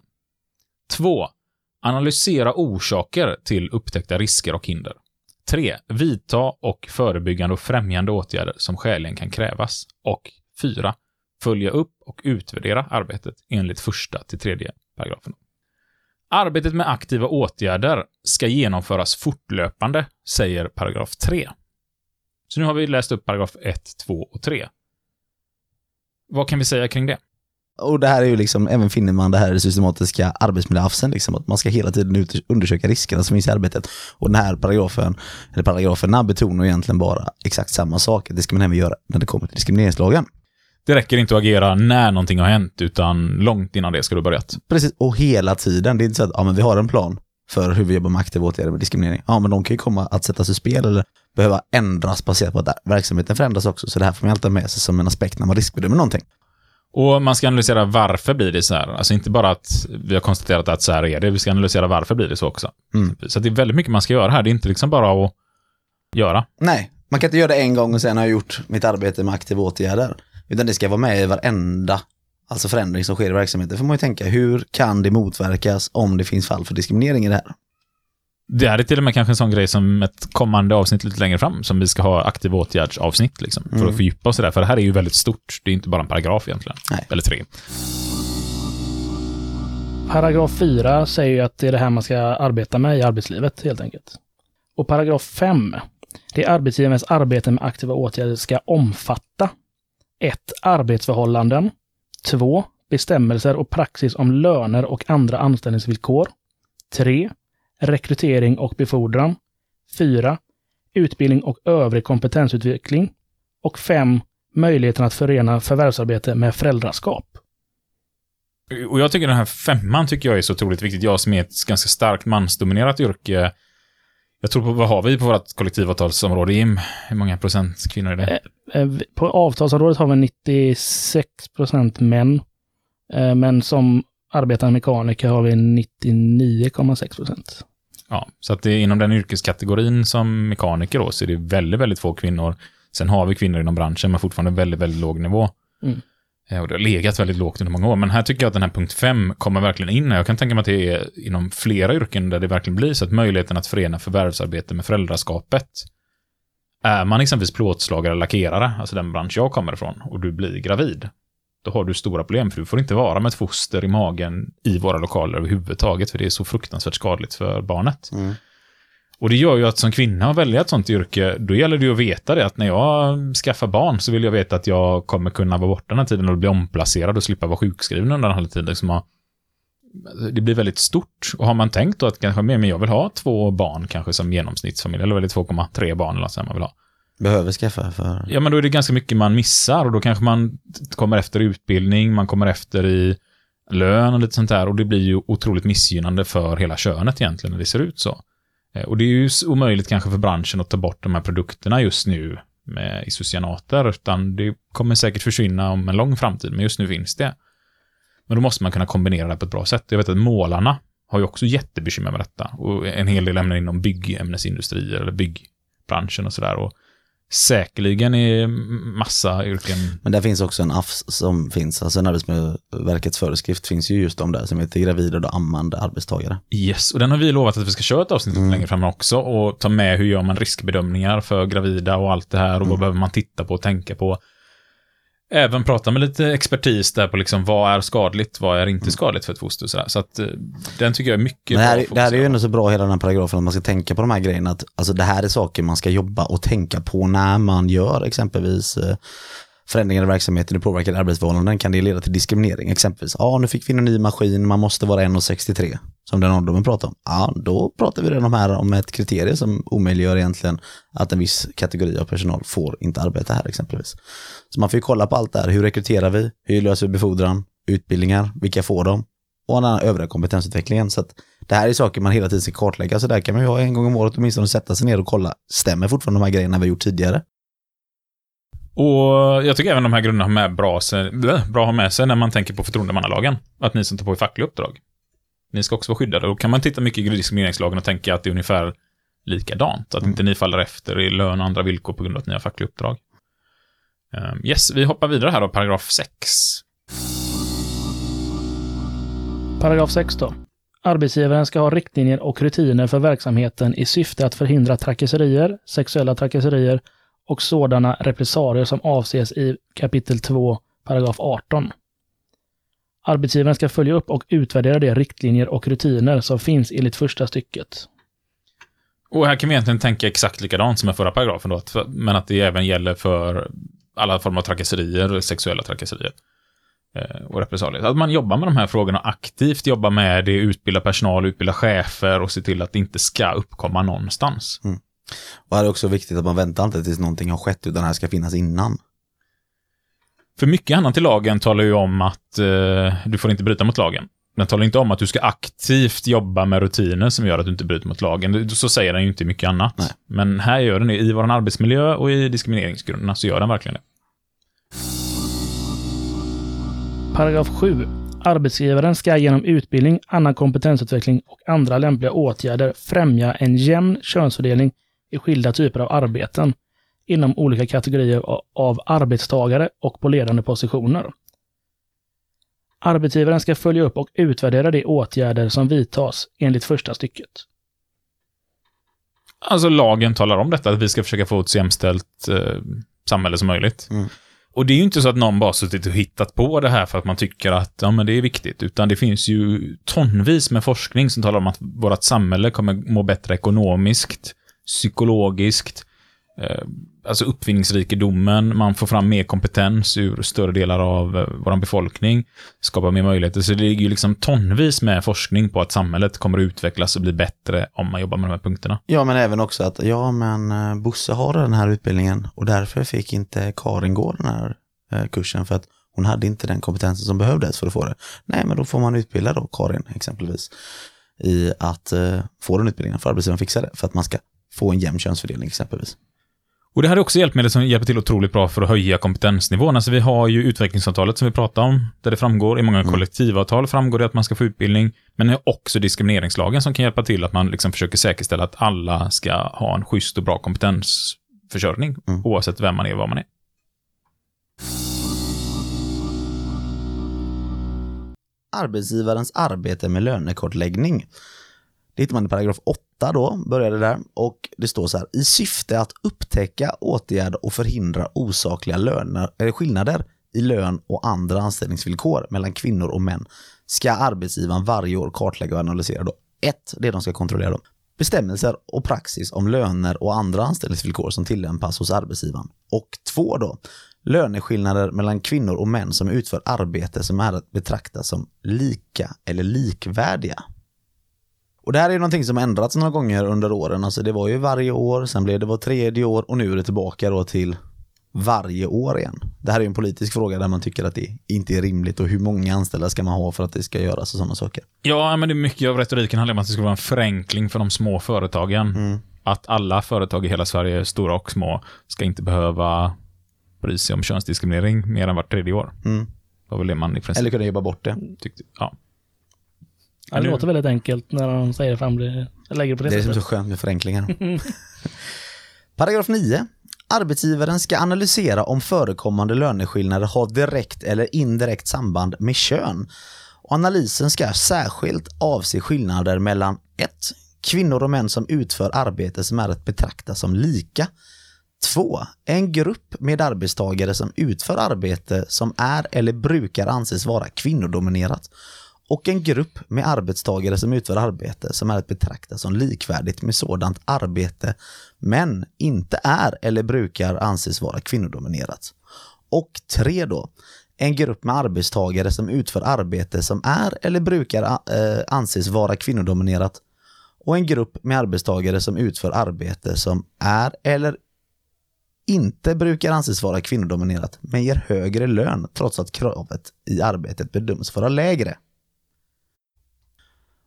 2. Analysera orsaker till upptäckta risker och hinder. 3. Vidta och förebyggande och främjande åtgärder som skäligen kan krävas. Och 4 följa upp och utvärdera arbetet enligt första till tredje paragrafen. Arbetet med aktiva åtgärder ska genomföras fortlöpande, säger paragraf 3. Så nu har vi läst upp paragraf 1, 2 och 3. Vad kan vi säga kring det? Och det här är ju liksom, även finner man det här systematiska arbetsmiljöhafsen, liksom, att man ska hela tiden undersöka riskerna som finns i arbetet. Och den här paragrafen, eller paragraferna betonar egentligen bara exakt samma sak. Det ska man även göra när det kommer till diskrimineringslagen. Det räcker inte att agera när någonting har hänt, utan långt innan det ska du ha börjat. Precis, och hela tiden. Det är inte så att ja, men vi har en plan för hur vi jobbar med aktiva åtgärder med diskriminering. Ja, men de kan ju komma att sättas ur spel eller behöva ändras baserat på att verksamheten förändras också. Så det här får man alltid med sig som en aspekt när man riskbedömer någonting. Och man ska analysera varför blir det så här. Alltså inte bara att vi har konstaterat att så här är det, vi ska analysera varför blir det så också. Mm. Så det är väldigt mycket man ska göra här. Det är inte liksom bara att göra. Nej, man kan inte göra det en gång och sen har jag gjort mitt arbete med aktiva åtgärder. Utan det ska vara med i varenda alltså förändring som sker i verksamheten. får man ju tänka, hur kan det motverkas om det finns fall för diskriminering i det här? Det här är till och med kanske en sån grej som ett kommande avsnitt lite längre fram, som vi ska ha aktiva åtgärdsavsnitt, liksom, för Mm. att fördjupa oss i det här. För det här är ju väldigt stort. Det är inte bara en paragraf egentligen. Nej. Eller tre. Paragraf 4 säger ju att det är det här man ska arbeta med i arbetslivet helt enkelt. Och paragraf 5, det är arbetsgivarens arbete med aktiva åtgärder ska omfatta 1. Arbetsförhållanden. 2. Bestämmelser och praxis om löner och andra anställningsvillkor. 3. Rekrytering och befordran. 4. Utbildning och övrig kompetensutveckling. Och 5. Möjligheten att förena förvärvsarbete med föräldraskap. Och jag tycker den här femman tycker jag är så otroligt viktigt. Jag som är ett ganska starkt mansdominerat yrke. Jag tror på, vad har vi på vårt kollektivavtalsområde, Jim? Hur många procent kvinnor är det? Eh, vi- På avtalsområdet har vi 96 procent män. Eh, Men som arbetande mekaniker har vi 99,6 procent. Ja, så att det är inom den yrkeskategorin som mekaniker då, så är det väldigt, väldigt få kvinnor. Sen har vi kvinnor inom branschen, men fortfarande väldigt, väldigt låg nivå. Mm. Eh, och det har legat väldigt lågt under många år. Men här tycker jag att den här punkt 5 kommer verkligen in. Jag kan tänka mig att det är inom flera yrken där det verkligen blir så att möjligheten att förena förvärvsarbete med föräldraskapet. Är man exempelvis plåtslagare eller lackerare, alltså den bransch jag kommer ifrån, och du blir gravid, då har du stora problem, för du får inte vara med ett foster i magen i våra lokaler överhuvudtaget, för det är så fruktansvärt skadligt för barnet. Mm. Och det gör ju att som kvinna välja ett sånt yrke, då gäller det ju att veta det, att när jag skaffar barn så vill jag veta att jag kommer kunna vara borta den här tiden och bli omplacerad och slippa vara sjukskriven under den här tiden. Som har, det blir väldigt stort. Och har man tänkt då att kanske, men jag vill ha två barn kanske som genomsnittsfamilj, eller väl 2,3 barn eller vad man vill ha. Behöver skaffa för... Ja, men då är det ganska mycket man missar och då kanske man kommer efter i utbildning, man kommer efter i lön och lite sånt där och det blir ju otroligt missgynnande för hela könet egentligen när det ser ut så. Eh, och det är ju omöjligt kanske för branschen att ta bort de här produkterna just nu med isocyanater, utan det kommer säkert försvinna om en lång framtid, men just nu finns det. Men då måste man kunna kombinera det på ett bra sätt. Jag vet att målarna har ju också jättebekymmer med detta och en hel del ämnen inom byggämnesindustrier eller byggbranschen och sådär. Och säkerligen är massa yrken Men där finns också en AFS som finns, alltså en Arbetsmiljöverkets föreskrift finns ju just om det som heter gravida och ammande arbetstagare. Yes, och den har vi lovat att vi ska köra ett avsnitt Mm. längre fram också och ta med hur gör man riskbedömningar för gravida och allt det här och Mm. vad behöver man titta på och tänka på. Även prata med lite expertis där på liksom vad är skadligt, vad är inte skadligt för ett foster sådär. Så att eh, den tycker jag är mycket Mm. Det här, bra är- det här är ju ändå så bra hela den här paragrafen att man ska tänka på de här grejerna. Att, alltså det här är saker man ska jobba och tänka på när man gör exempelvis eh, förändringar i verksamheten, det påverkar arbetsförhållanden, kan det leda till diskriminering exempelvis. Ja, nu fick vi en ny maskin, man måste vara 1,63 som den ålderdomen pratar om. Ja, då pratar vi redan här om ett kriterie som omöjliggör egentligen att en viss kategori av personal får inte arbeta här exempelvis. Så man får ju kolla på allt det här. Hur rekryterar vi? Hur löser vi befordran? Utbildningar? Vilka får de? Och den övriga kompetensutvecklingen. Så att det här är saker man hela tiden ska kartlägga. Så där kan man ju ha en gång om året åtminstone sätta sig ner och kolla. Stämmer fortfarande de här grejerna vi har gjort tidigare? Och jag tycker även de här grunderna har med bra, bra att ha med sig när man tänker på förtroendemannalagen. Att ni som tar på er fackliga uppdrag, ni ska också vara skyddade. Då kan man titta mycket i diskrimineringslagen och tänka att det är ungefär likadant. Att inte ni faller efter i lön och andra villkor på grund av att ni har fackliga uppdrag. Um, yes, vi hoppar vidare här då, paragraf 6. Paragraf 6 då. Arbetsgivaren ska ha riktlinjer och rutiner för verksamheten i syfte att förhindra trakasserier, sexuella trakasserier och sådana repressalier som avses i kapitel 2, paragraf 18. Arbetsgivaren ska följa upp och utvärdera de riktlinjer och rutiner som finns enligt första stycket. Och här kan vi egentligen tänka exakt likadant som i förra paragrafen då, men att det även gäller för alla former av trakasserier, sexuella trakasserier eh, och repressalier. Att man jobbar med de här frågorna aktivt, jobbar med det, utbilda personal, utbilda chefer och se till att det inte ska uppkomma någonstans. Och här är också viktigt att man väntar inte tills någonting har skett utan det här ska finnas innan. För mycket annat i lagen talar ju om att eh, du får inte bryta mot lagen. Den talar inte om att du ska aktivt jobba med rutiner som gör att du inte bryter mot lagen. Så säger den ju inte mycket annat. Nej. Men här gör den det. I vår arbetsmiljö och i diskrimineringsgrunderna så gör den verkligen det. Paragraf 7. Arbetsgivaren ska genom utbildning, annan kompetensutveckling och andra lämpliga åtgärder främja en jämn könsfördelning i skilda typer av arbeten inom olika kategorier av arbetstagare och på ledande positioner. Arbetsgivaren ska följa upp och utvärdera de åtgärder som vidtas enligt första stycket. Alltså lagen talar om detta, att vi ska försöka få ett så jämställt eh, samhälle som möjligt. Mm. Och det är ju inte så att någon bara suttit och hittat på det här för att man tycker att ja, men det är viktigt, utan det finns ju tonvis med forskning som talar om att vårt samhälle kommer må bättre ekonomiskt, psykologiskt, eh, alltså uppfinningsrikedomen, man får fram mer kompetens ur större delar av eh, vår befolkning, skapar mer möjligheter. Så det ligger ju liksom tonvis med forskning på att samhället kommer att utvecklas och bli bättre om man jobbar med de här punkterna. Ja, men även också att ja, men eh, Bosse har den här utbildningen och därför fick inte Karin gå den här eh, kursen för att hon hade inte den kompetensen som behövdes för att få det. Nej, men då får man utbilda då Karin exempelvis i att eh, få den utbildningen för arbetsgivaren fixar det för att man ska få en jämn könsfördelning exempelvis. Och det här är också hjälpmedel som hjälper till otroligt bra för att höja kompetensnivån. Alltså vi har ju utvecklingsavtalet som vi pratade om, där det framgår, i många kollektivavtal framgår det att man ska få utbildning, men det är också diskrimineringslagen som kan hjälpa till att man liksom försöker säkerställa att alla ska ha en schysst och bra kompetensförsörjning, Mm. oavsett vem man är och vad man är. arbetsgivarens arbete med lönekartläggning. Det hittar man i paragraf 8 då, började där. Och det står så här, i syfte att upptäcka, åtgärda och förhindra osakliga löner, eller skillnader i lön och andra anställningsvillkor mellan kvinnor och män ska arbetsgivaren varje år kartlägga och analysera då. Ett, det de ska kontrollera då. Bestämmelser och praxis om löner och andra anställningsvillkor som tillämpas hos arbetsgivaren. Och två då, löneskillnader mellan kvinnor och män som utför arbete som är att betrakta som lika eller likvärdiga. Och det här är någonting som ändrats några gånger under åren. Alltså det var ju varje år, sen blev det var tredje år och nu är det tillbaka då till varje år igen. Det här är en politisk fråga där man tycker att det inte är rimligt och hur många anställda ska man ha för att det ska göras och sådana saker. Ja, men det är mycket av retoriken handlar om att det ska vara en förenkling för de små företagen. Att alla företag i hela Sverige, stora och små, ska inte behöva bry sig om könsdiskriminering mer än vart tredje år. Mm. Det var väl det man i princip Eller kunna jobba bort det. tyckte. Ja. Ja, det nu- låter väldigt enkelt när de säger fram det. Lägger det på det, Det är det som är så sättet. skönt med förenklingar. Paragraf 9. Arbetsgivaren ska analysera om förekommande löneskillnader har direkt eller indirekt samband med kön. Och analysen ska särskilt avse skillnader mellan 1. Kvinnor och män som utför arbete som är att betrakta som lika. 2. En grupp med arbetstagare som utför arbete som är eller brukar anses vara kvinnodominerat och en grupp med arbetstagare som utför arbete som är att betrakta som likvärdigt med sådant arbete men inte är eller brukar anses vara kvinnodominerat. Och tre då, en grupp med arbetstagare som utför arbete som är eller brukar eh, anses vara kvinnodominerat och en grupp med arbetstagare som utför arbete som är eller inte brukar anses vara kvinnodominerat men ger högre lön trots att kravet i arbetet bedöms vara lägre.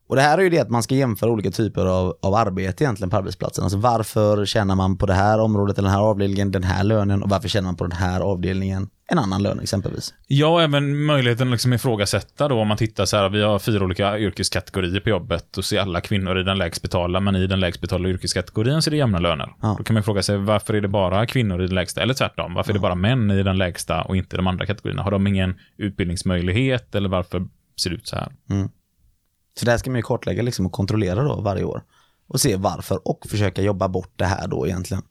Och det här är ju det att man ska jämföra olika typer av, av arbete egentligen på arbetsplatsen. Alltså varför tjänar man på det här området eller den här avdelningen den här lönen och varför tjänar man på den här avdelningen en annan lön exempelvis. Ja, och även möjligheten att liksom ifrågasätta då om man tittar så här, vi har fyra olika yrkeskategorier på jobbet och ser alla kvinnor i den lägst betalda, men i den lägst betalda yrkeskategorin så är det jämna löner. Ja. Då kan man fråga sig, varför är det bara kvinnor i den lägsta, eller tvärtom, varför är det bara män i den lägsta och inte de andra kategorierna? Har de ingen utbildningsmöjlighet eller varför ser det ut så här? Så det här ska man ju kartlägga liksom och kontrollera då varje år. Och se varför och försöka jobba bort det här då egentligen.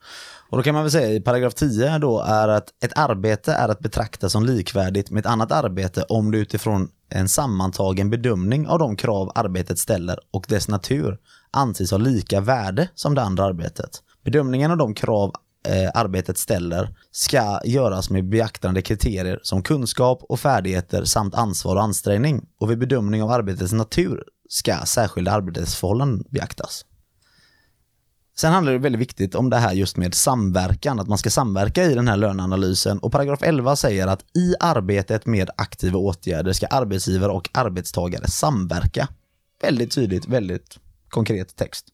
Och då kan man väl säga i paragraf 10 då är att ett arbete är att betrakta som likvärdigt med ett annat arbete om det utifrån en sammantagen bedömning av de krav arbetet ställer och dess natur anses ha lika värde som det andra arbetet. Bedömningen av de krav eh, arbetet ställer ska göras med beaktande kriterier som kunskap och färdigheter samt ansvar och ansträngning. Och vid bedömning av arbetets natur ska särskilda arbetsförhållanden beaktas. Sen handlar det väldigt viktigt om det här just med samverkan, att man ska samverka i den här löneanalysen. Och paragraf 11 säger att i arbetet med aktiva åtgärder ska arbetsgivare och arbetstagare samverka. Väldigt tydligt, väldigt konkret text.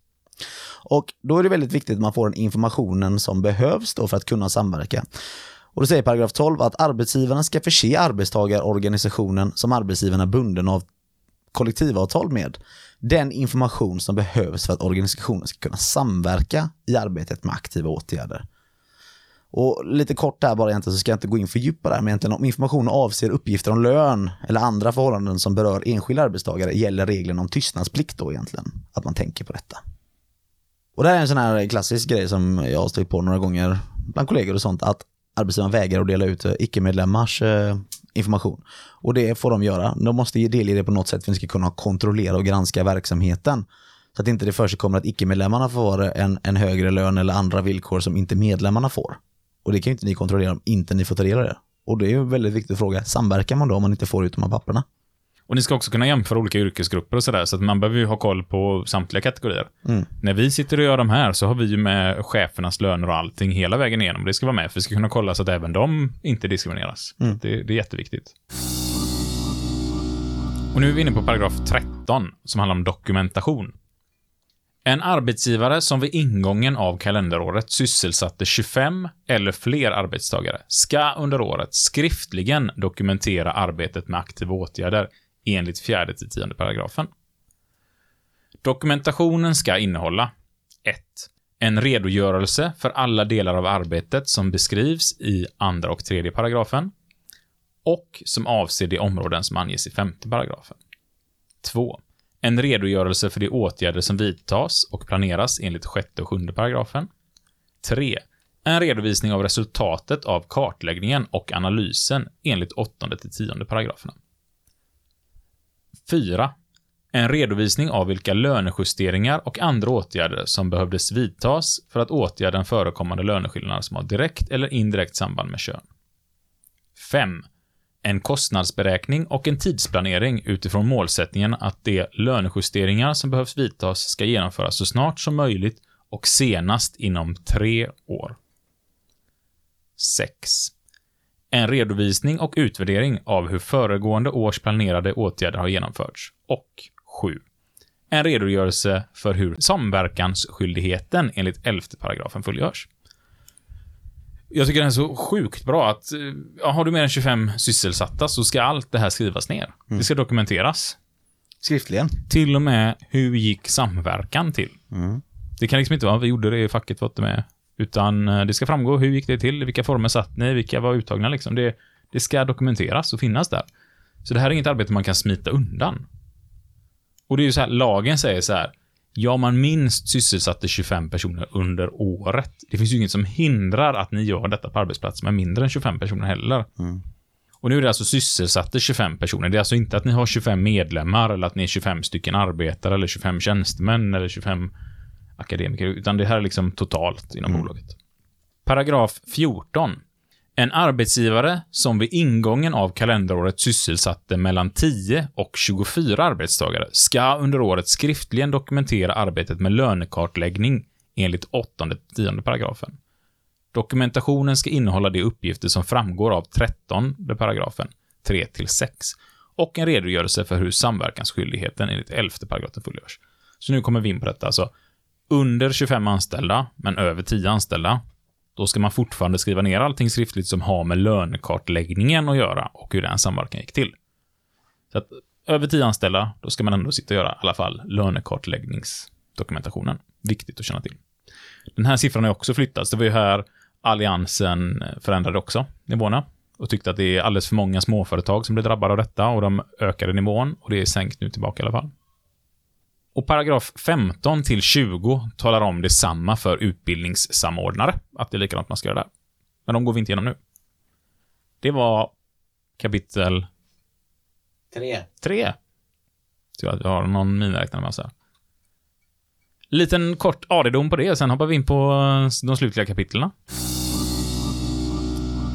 Och då är det väldigt viktigt att man får den informationen som behövs då för att kunna samverka. Och då säger paragraf 12 att arbetsgivarna ska förse arbetstagarorganisationen som arbetsgivaren är bunden av kollektivavtal med den information som behövs för att organisationen ska kunna samverka i arbetet med aktiva åtgärder. Och lite kort här bara egentligen så ska jag inte gå in för djupa där, men egentligen om informationen avser uppgifter om lön eller andra förhållanden som berör enskilda arbetstagare gäller regeln om tystnadsplikt då egentligen, att man tänker på detta. Och det här är en sån här klassisk grej som jag har stött på några gånger bland kollegor och sånt, att arbetsgivaren vägrar att dela ut eh, icke-medlemmars eh, information. Och det får de göra. De måste ge delge det på något sätt för att vi ska kunna kontrollera och granska verksamheten. Så att inte det för sig kommer att icke-medlemmarna får en, en högre lön eller andra villkor som inte medlemmarna får. Och det kan ju inte ni kontrollera om inte ni får ta del av det. Och det är ju en väldigt viktig fråga. Samverkar man då om man inte får ut de här papperna? Och ni ska också kunna jämföra olika yrkesgrupper och sådär, så att man behöver ju ha koll på samtliga kategorier. Mm. När vi sitter och gör de här så har vi ju med chefernas löner och allting hela vägen igenom. Det ska vara med, för vi ska kunna kolla så att även de inte diskrimineras. Mm. Det, det är jätteviktigt. Och nu är vi inne på paragraf 13, som handlar om dokumentation. En arbetsgivare som vid ingången av kalenderåret sysselsatte 25 eller fler arbetstagare ska under året skriftligen dokumentera arbetet med aktiva åtgärder enligt 4 till 10 paragrafen. Dokumentationen ska innehålla 1. En redogörelse för alla delar av arbetet som beskrivs i andra och tredje paragrafen och som avser de områden som anges i femte paragrafen. 2. En redogörelse för de åtgärder som vidtas och planeras enligt sjätte och sjunde paragrafen. 3. En redovisning av resultatet av kartläggningen och analysen enligt åttonde till tionde paragraferna. 4. En redovisning av vilka lönejusteringar och andra åtgärder som behövdes vidtas för att åtgärda en förekommande löneskillnad som har direkt eller indirekt samband med kön. 5. En kostnadsberäkning och en tidsplanering utifrån målsättningen att de lönejusteringar som behövs vidtas ska genomföras så snart som möjligt och senast inom tre år. 6. En redovisning och utvärdering av hur föregående års planerade åtgärder har genomförts. Och 7. En redogörelse för hur samverkansskyldigheten enligt 11 paragrafen fullgörs. Jag tycker det är så sjukt bra att eh, ja, har du mer än 25 sysselsatta så ska allt det här skrivas ner. Det ska dokumenteras. Skriftligen. Till och med hur gick samverkan till? Mm. Det kan liksom inte vara vi gjorde det i facket, var inte med. Utan eh, det ska framgå hur gick det till, vilka former satt ni, vilka var uttagna liksom. Det, det ska dokumenteras och finnas där. Så det här är inget arbete man kan smita undan. Och det är ju så här, lagen säger så här, ja man minst sysselsatte 25 personer under året. Det finns ju inget som hindrar att ni gör detta på arbetsplatser med mindre än 25 personer heller. Mm. Och nu är det alltså sysselsatte 25 personer. Det är alltså inte att ni har 25 medlemmar eller att ni är 25 stycken arbetare eller 25 tjänstemän eller 25 akademiker, utan det här är liksom totalt inom Mm. bolaget. Paragraf 14. En arbetsgivare som vid ingången av kalenderåret sysselsatte mellan 10 och 24 arbetstagare ska under året skriftligen dokumentera arbetet med lönekartläggning enligt 8 10 paragrafen. Dokumentationen ska innehålla de uppgifter som framgår av 13 paragrafen 3 till 6 och en redogörelse för hur samverkansskyldigheten enligt 11 paragrafen fullgörs. Så nu kommer vi in på detta. Alltså, under 25 anställda, men över 10 anställda, då ska man fortfarande skriva ner allting skriftligt som har med lönekartläggningen att göra och hur den samverkan gick till. Så att över 10 anställda, då ska man ändå sitta och göra i alla fall lönekartläggningsdokumentationen. Viktigt att känna till. Den här siffran har också flyttats. Det var ju här Alliansen förändrade också nivåerna och tyckte att det är alldeles för många småföretag som blir drabbade av detta och de ökade nivån och det är sänkt nu tillbaka i alla fall. Och paragraf 15 till 20 talar om detsamma för utbildningssamordnare, att det är likadant man ska göra där. Men de går vi inte igenom nu. Det var kapitel Tre. 3. Tror att jag har någon miniräknare med oss här. Liten kort AD-dom på det, sen hoppar vi in på eh, de slutliga kapitlerna.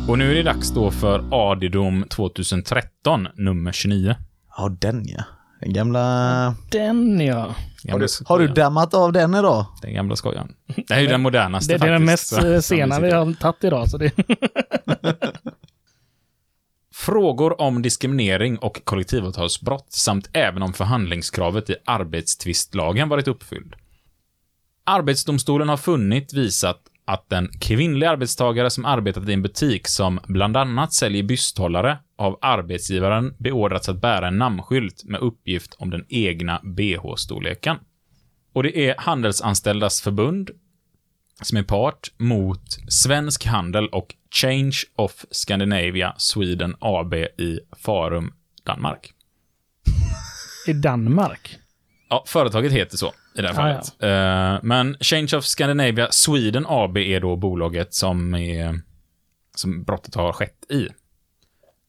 Och nu är det dags då för AD-dom 2013, nummer 29. Ja, den ja. Den gamla... Den ja. Har du, har du dammat av den idag? Den gamla skojaren. Det är ju den modernaste Det, det är den faktiskt, mest eh, sena vi har tagit idag. Så det, Frågor om diskriminering och kollektivavtalsbrott samt även om förhandlingskravet i arbetstvistlagen varit uppfylld. Arbetsdomstolen har funnit visat att en kvinnlig arbetstagare som arbetat i en butik som bland annat säljer bysthållare av arbetsgivaren beordrats att bära en namnskylt med uppgift om den egna bh-storleken. Och det är Handelsanställdas förbund som är part mot Svensk Handel och Change of Scandinavia Sweden AB i Farum, Danmark. I Danmark. Ja, företaget heter så i det här Ah, fallet. Eh, men Change of Scandinavia Sweden AB är då bolaget som, är, som brottet har skett i.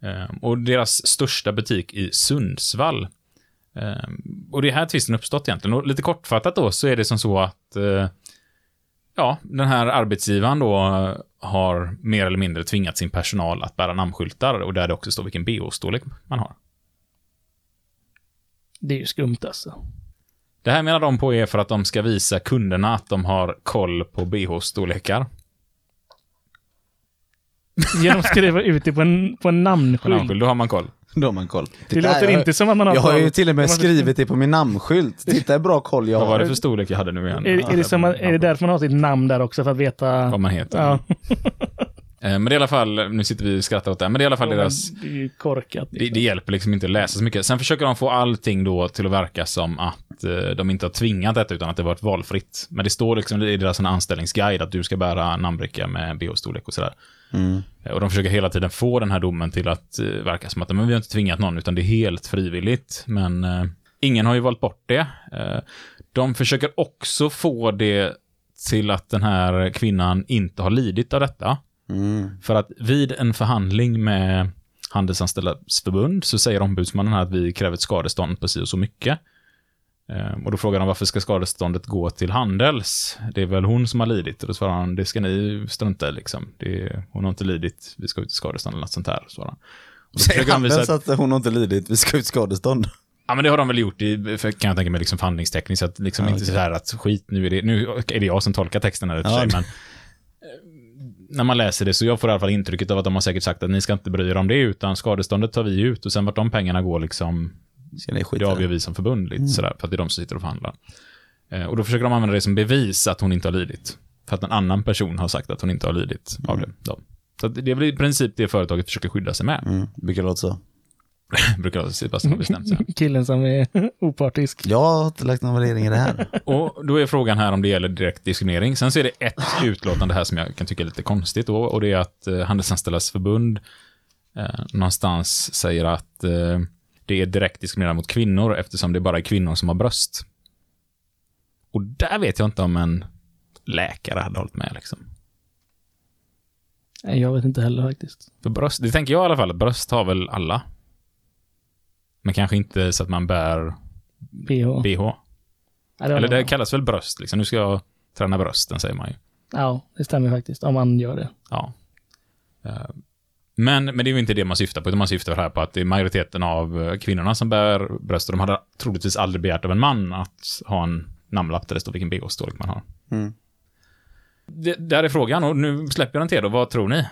Eh, och deras största butik i Sundsvall. Eh, och det är här tvisten uppstått egentligen. Och lite kortfattat då så är det som så att ja, den här arbetsgivaren då har mer eller mindre tvingat sin personal att bära namnskyltar och där det också står vilken bh-storlek man har. Det är ju skumt alltså. Det här menar de på är för att de ska visa kunderna att de har koll på bh-storlekar. Genom att skriva ut det på en, på en namnskylt. Då har man koll. Då har man koll. Det Titta, låter jag, inte som att man har Jag har ju till och med skrivit det på min namnskylt. Titta hur bra koll jag Vad var har. det för storlek jag hade nu igen? Är, är, det som, att- är det därför man har sitt namn där också? För att veta... Vad man heter. Ja. Eh, Men det är i alla fall, nu sitter vi och skrattar åt det, men det är i alla fall Ja, deras... Det är ju korkat. Det, det hjälper liksom inte att läsa så mycket. Sen försöker de få allting då till att verka som att eh, de inte har tvingat detta, utan att det varit valfritt. Men det står liksom i deras anställningsguide att du ska bära namnbricka med bh-storlek och sådär. Mm. Eh, Och de försöker hela tiden få den här domen till att verka som att men vi har inte tvingat någon, utan det är helt frivilligt. Men ingen har ju valt bort det. De försöker också få det till att den här kvinnan inte har lidit av detta. Mm. För att vid en förhandling med Handelsanställdas förbund så säger ombudsmannen att vi kräver ett skadestånd på si och så mycket. Eh, Och då frågar de varför ska skadeståndet gå till Handels? Det är väl hon som har lidit? Och då svarar han, det ska ni strunta i liksom. Det hon har inte lidit, vi ska ut i skadestånd eller något sånt här, svarar han. Och Säger Handels att- att hon har inte lidit, vi ska ut skadestånd. Ja, men det har de väl gjort i, för, kan jag tänka mig, liksom förhandlingstekniskt. Att liksom Ja, inte okej. så här att skit, nu är det, nu är det jag som tolkar texten här i och för Ja, sig, det- men när man läser det så jag får i alla fall intrycket av att de har säkert sagt att ni ska inte bry er om det, utan skadeståndet tar vi ut och sen vart de pengarna går liksom, det avgör vi som förbund lite Mm. sådär, för att det är de som sitter och förhandlar. Eh, och då försöker de använda det som bevis att hon inte har lidit. För att en annan person har sagt att hon inte har lidit av det. Då. Så det är väl i princip det företaget försöker skydda sig med. Mm, brukar låta så. Brukar de har bestämt sig. Killen som är opartisk. Jag har inte lagt någon värdering i det här. Och då är frågan här om det gäller direkt diskriminering. Sen så är det ett utlåtande här som jag kan tycka är lite konstigt då, och det är att eh, Handelsanställdas förbund eh, någonstans säger att eh, det är direkt diskriminerande mot kvinnor eftersom det bara är kvinnor som har bröst. Och där vet jag inte om en läkare hade hållit med liksom. Nej, jag vet inte heller faktiskt. För bröst, det tänker jag i alla fall, bröst har väl alla. Men kanske inte så att man bär BH. bh. Eller det kallas väl bröst liksom. Nu ska jag träna brösten, säger man ju. Ja, det stämmer faktiskt. Om man gör det. Ja. Eh, Men, men det är ju inte det man syftar på, utan man syftar här på att det är majoriteten av eh, kvinnorna som bär bröst och de hade troligtvis aldrig begärt av en man att ha en namnlapp där det står vilken bh-storlek man har. Mm. Det, där är frågan och nu släpper jag den till er då. Vad tror ni?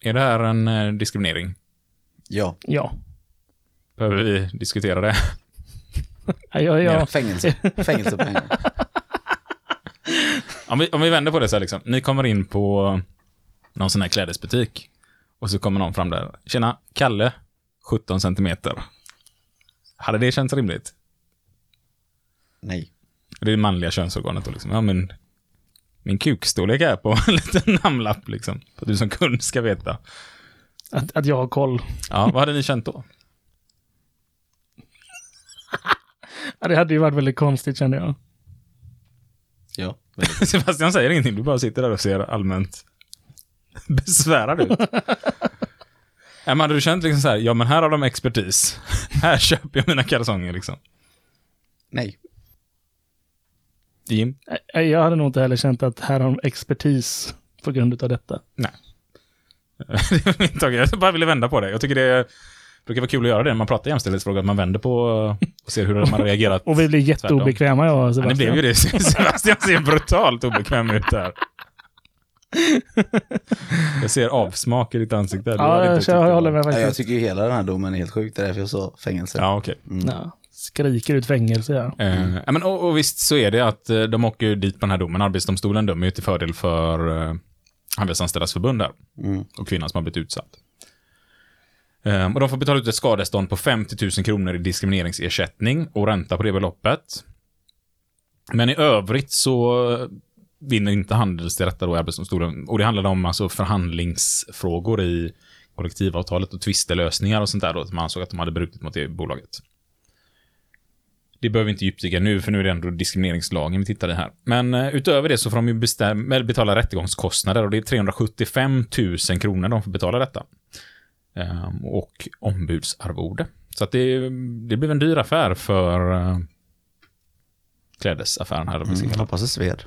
Är det här en eh, diskriminering? Ja. Ja. Behöver vi diskutera det? Ja, ja, ja. Fängelse. Fängelsepengar. Om vi, om vi vänder på det så här liksom. Ni kommer in på någon sån här klädesbutik. Och så kommer någon fram där. Tjena, Kalle, 17 centimeter. Hade det känts rimligt? Nej. Det är det manliga könsorganet då liksom. Ja, men min kukstorlek är på en liten namnlapp liksom. För att du som kund ska veta. Att, att jag har koll. Ja, vad hade ni känt då? Ja, det hade ju varit väldigt konstigt kände jag. Ja. Sebastian säger ingenting, du bara sitter där och ser allmänt besvärad ut. Ja, men hade du känt liksom så här, ja men här har de expertis. Här köper jag mina kalsonger liksom. Nej. Jim? Nej, Jag hade nog inte heller känt att här har de expertis på grund av detta. det var min tanke. Jag bara ville vända på det. Jag tycker det brukar vara kul att göra det när man pratar jämställdhetsfrågor, att man vänder på och ser hur de har reagerat. Och vi blir jätteobekväma jag och Ja, det Sebastian. blev ju det. Sebastian ser brutalt obekväm ut där. Jag ser avsmak i ditt ansikte. Ja, jag, jag håller med Ja, jag faktiskt. tycker ju hela den här domen är helt sjuk. Det är därför jag sa fängelse. Ja, okej. Mm. Ja, skriker ut fängelse ja. Eh, ja, men, och, och visst så är det att eh, de åker dit på den här domen. Arbetsdomstolen dömer ju till fördel för eh, Handelsanställdas förbund där. Mm. Och kvinnan som har blivit utsatt. Um, och de får betala ut ett skadestånd på 50 000 kronor i diskrimineringsersättning och ränta på det beloppet. Men i övrigt så eh, vinner inte Handels till rätta då i Arbetsdomstolen. Och det handlade om alltså förhandlingsfrågor i kollektivavtalet och tvistelösningar och sånt där då, som man ansåg att de hade brutit mot det bolaget. Det behöver vi inte djupdyka nu, för nu är det ändå diskrimineringslagen vi tittar i här. Men eh, utöver det så får de ju bestäm- betala rättegångskostnader och det är 375 000 kronor de får betala detta. Ehm, och ombudsarvode. Så att det, det blev en dyr affär för uh, klädesaffären här. Mm. det. Hoppas det sved.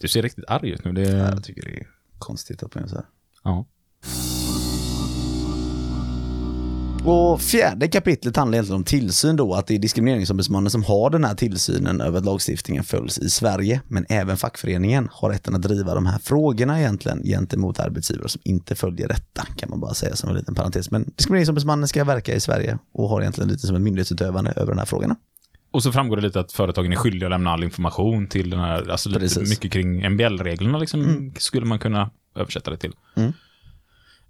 Du ser riktigt arg ut nu. Det, Ja, jag tycker det är konstigt att man gör så här. ja. Och fjärde kapitlet handlar egentligen om tillsyn då, att det är diskrimineringsombudsmannen som har den här tillsynen över att lagstiftningen följs i Sverige. Men även fackföreningen har rätten att driva de här frågorna egentligen gentemot arbetsgivare som inte följer detta, kan man bara säga som en liten parentes. Men diskrimineringsombudsmannen ska verka i Sverige och har egentligen lite som en myndighetsutövande över de här frågorna. Och så framgår det lite att företagen är skyldiga att lämna all information till den här, alltså lite mycket kring MBL-reglerna liksom, skulle man kunna översätta det till. Mm.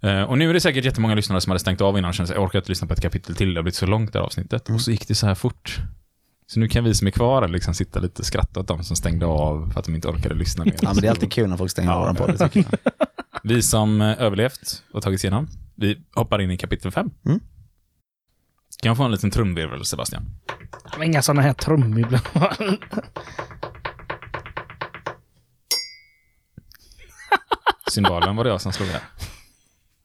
Eh, och nu är det säkert jättemånga lyssnare som hade stängt av innan och kände sig, jag orkar inte lyssna på ett kapitel till, det har blivit så långt det här avsnittet. Och så gick det så här fort. Så nu kan vi som är kvar liksom sitta lite och skratta åt dem som stängde av för att de inte orkade lyssna mer. Ja, men det är alltid kul när folk stänger av den på det. Vi som eh, överlevt och tagit igenom, vi hoppar in i kapitel 5. Mm. Kan jag få en liten trumvirvel, Sebastian? Men Inga sådana här trumvirvlar. Symbalen var det jag som slog här.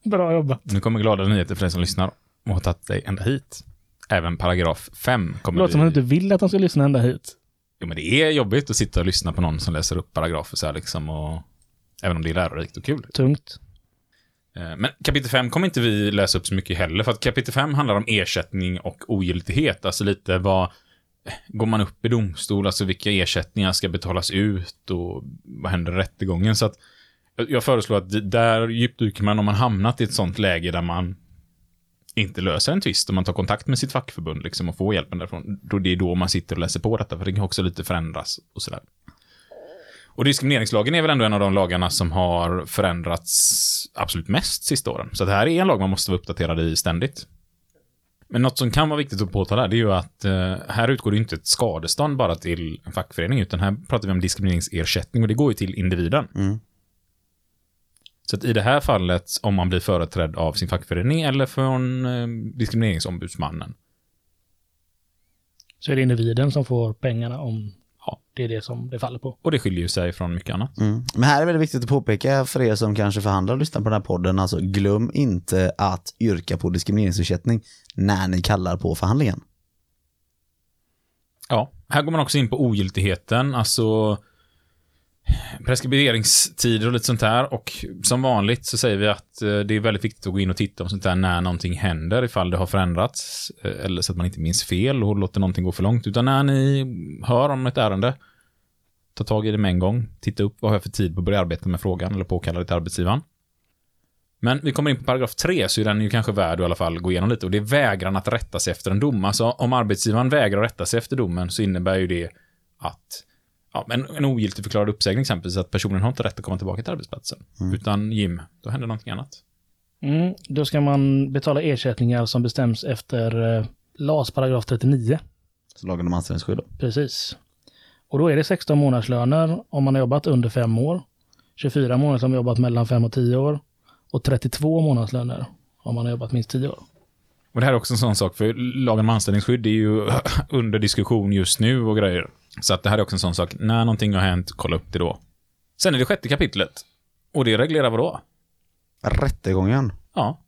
Bra jobbat. Nu kommer glada nyheter för dig som lyssnar och har tagit dig ända hit. Även paragraf 5 Det kommer låter som vi... att du inte vill att de ska lyssna ända hit. Jo, men det är jobbigt att sitta och lyssna på någon som läser upp paragrafer så här liksom och... Även om det är lärorikt och kul. Tungt. Eh, Men kapitel 5 kommer inte vi läsa upp så mycket heller, för att kapitel 5 handlar om ersättning och ogiltighet. Alltså lite vad... Går man upp i domstol, alltså vilka ersättningar ska betalas ut och vad händer i rättegången? Så att jag- föreslår att där djupdyker man om man hamnat i ett sånt läge där man inte löser en tvist och man tar kontakt med sitt fackförbund liksom och får hjälpen därifrån. Då det är då man sitter och läser på detta, för det kan också lite förändras och sådär. Och diskrimineringslagen är väl ändå en av de lagarna som har förändrats absolut mest sista åren. Så det här är en lag man måste vara uppdaterad i ständigt. Men något som kan vara viktigt att påtala det är ju att eh, här utgår det inte ett skadestånd bara till en fackförening, utan här pratar vi om diskrimineringsersättning och det går ju till individen. Mm. Så att i det här fallet, om man blir företrädd av sin fackförening eller från eh, diskrimineringsombudsmannen, Så är det individen som får pengarna om Ja. det är det som det faller på. och det skiljer ju sig från mycket annat. Mm. Men här är det väldigt viktigt att påpeka för er som kanske förhandlar och lyssnar på den här podden, alltså glöm inte att yrka på diskrimineringsersättning när ni kallar på förhandlingen. Ja, här går man också in på ogiltigheten, alltså preskriberingstider och lite sånt här. Och som vanligt så säger vi att eh, det är väldigt viktigt att gå in och titta om sånt där när någonting händer, ifall det har förändrats, eh, eller så att man inte minns fel och låter någonting gå för långt. Utan när ni hör om ett ärende, ta tag i det med en gång. Titta upp vad har jag för tid på att börja arbeta med frågan eller påkalla det till arbetsgivaren. Men vi kommer in på paragraf 3, så är den ju kanske värd att i alla fall gå igenom lite. Och det är vägran att rätta sig efter en dom. Alltså om arbetsgivaren vägrar rätta sig efter domen så innebär ju det att ja, en, en ogiltig förklarad uppsägning exempelvis, att personen har inte rätt att komma tillbaka till arbetsplatsen. Utan Jim, då händer någonting annat. Mm, då ska man betala ersättningar som bestäms efter eh, LAS paragraf 39. Så lagen om anställningsskydd då. Precis. Och då är det 16 månadslöner om man har jobbat under 5 år, 24 månader om man har jobbat mellan 5 och 10 år och 32 månadslöner om man har jobbat minst 10 år. Och det här är också en sån sak, för lagen om anställningsskydd är ju under diskussion just nu och grejer. Så att det här är också en sån sak, när någonting har hänt, kolla upp det då. Sen är det sjätte kapitlet. Och det reglerar vad då? Rättegången. Ja.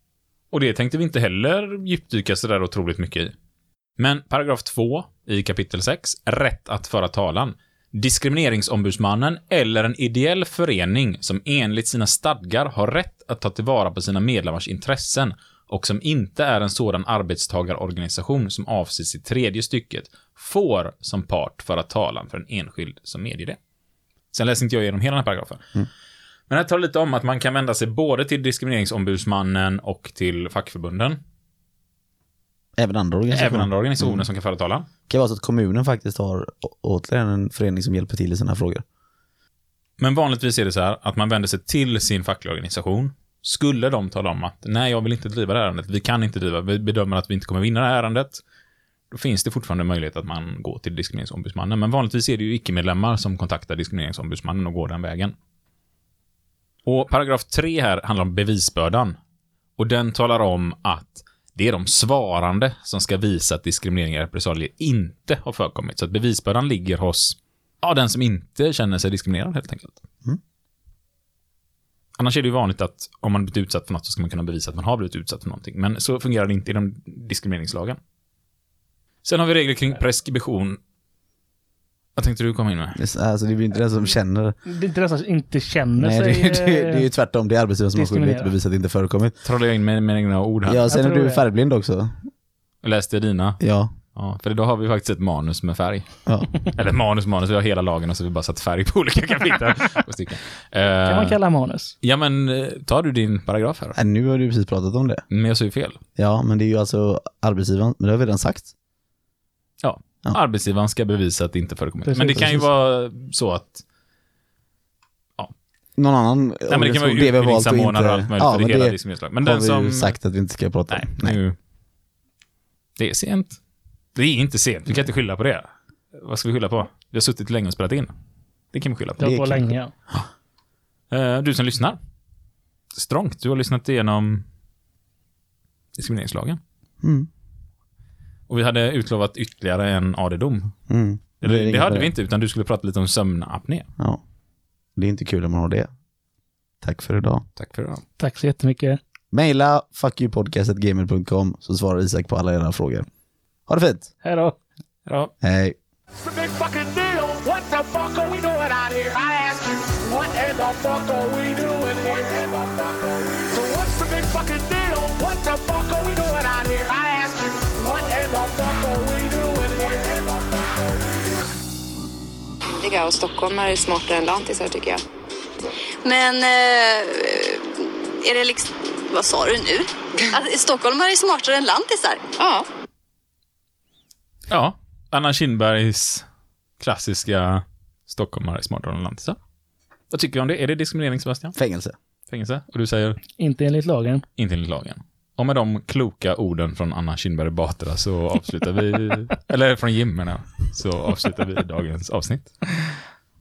Och det tänkte vi inte heller djupdyka sådär otroligt mycket i. Men paragraf 2 i kapitel 6, rätt att föra talan. Diskrimineringsombudsmannen eller en ideell förening som enligt sina stadgar har rätt att ta tillvara på sina medlemmars intressen och som inte är en sådan arbetstagarorganisation som avses i tredje stycket, får som part föra talan för en enskild som medger det. Sen läser inte jag igenom hela den här paragrafen. Men här tar det lite om att man kan vända sig både till diskrimineringsombudsmannen och till fackförbunden. Även andra organisationer. Även andra organisationer som kan föra talan. Det kan vara så att kommunen faktiskt har återigen en förening som hjälper till i här frågor. Men vanligtvis är det så här att man vänder sig till sin fackliga organisation. Skulle de tala om att nej, jag vill inte driva det här ärendet, vi kan inte driva, vi bedömer att vi inte kommer vinna det här ärendet, då finns det fortfarande möjlighet att man går till diskrimineringsombudsmannen. Men vanligtvis är det ju icke-medlemmar som kontaktar diskrimineringsombudsmannen och går den vägen. Och paragraf 3 här handlar om bevisbördan. Och den talar om att det är de svarande som ska visa att diskriminering och repressalier inte har förekommit. Så att bevisbördan ligger hos ja, den som inte känner sig diskriminerad helt enkelt. Mm. Annars är det ju vanligt att om man blivit utsatt för något så ska man kunna bevisa att man har blivit utsatt för någonting. Men så fungerar det inte i den diskrimineringslagen. Sen har vi regler kring preskription. Vad tänkte du komma in med? Det är så- Alltså det är ju inte den som känner. Det är inte den som inte känner Nej, det, sig... är- det, är- det är ju eh, tvärtom. Det är arbetsgivaren som har skyldighet att bevisa att det inte förekommit. Trollar jag in med mina egna ord här? Ja, sen är du det. färgblind också. Läste jag dina? Ja. Ja, för idag har vi faktiskt ett manus med färg. ja. Eller manus, manus, vi har hela lagen och så har vi bara satt färg på olika kapitel. på stycken. kan man Eh, kalla manus. Ja, men eh, tar du din paragraf här? Nej, nu har du precis pratat om det. Men jag sa ju fel. Ja, men det är ju alltså arbetsgivaren, men det har vi redan sagt. Ja. Arbetsgivaren ska bevisa att det inte förekommit. Precis, men det kan ju precis. vara så att Någon annan Nej, men det kan vara organisation, det vi har valt att utbildningssamordnare och allt möjligt Ja, för men hela det diskrimineringslagen. Men har den vi som... ju sagt att vi inte ska prata Nej, om. Nej. nu... Det är sent. Det är inte sent. Vi kan inte skylla på det. Vad ska vi skylla på? Vi har suttit länge och spelat in. Det kan vi skylla Det på. har det på kan- länge. Eh, Du som lyssnar. Strångt. Du har lyssnat igenom diskrimineringslagen. Mm. Och vi hade utlovat ytterligare en AD-dom. Mm. Det, inget hade med vi inte, utan du skulle prata lite om sömnapné. Ja. Det är inte kul om man har det. Tack för idag. Tack för det. Tack så jättemycket. Maila fuckyoupodcast.gmail.com så svarar Isak på alla era frågor. Ha det fint. Hej då. Ja. Hej. It's a big fucking deal. What the fuck are we doing out here? I ask you, what in the fuck are we doing here? So what's the big fucking deal? What the fuck are we Ligga och stockholmare är smartare än lantisar tycker jag. Men eh, är det liksom... Vad sa du nu? Att stockholmare är smartare än lantisar? Ja. ja. Anna Kinbergs klassiska stockholmare smartare än lantisar. Vad tycker du om det? Är det diskriminering, Sebastian? Fängelse. Fängelse? Och du säger Inte enligt lagen. inte enligt lagen. Och med de kloka orden från Anna Kinberg Batra så avslutar vi, eller från Jim menar så avslutar vi dagens avsnitt.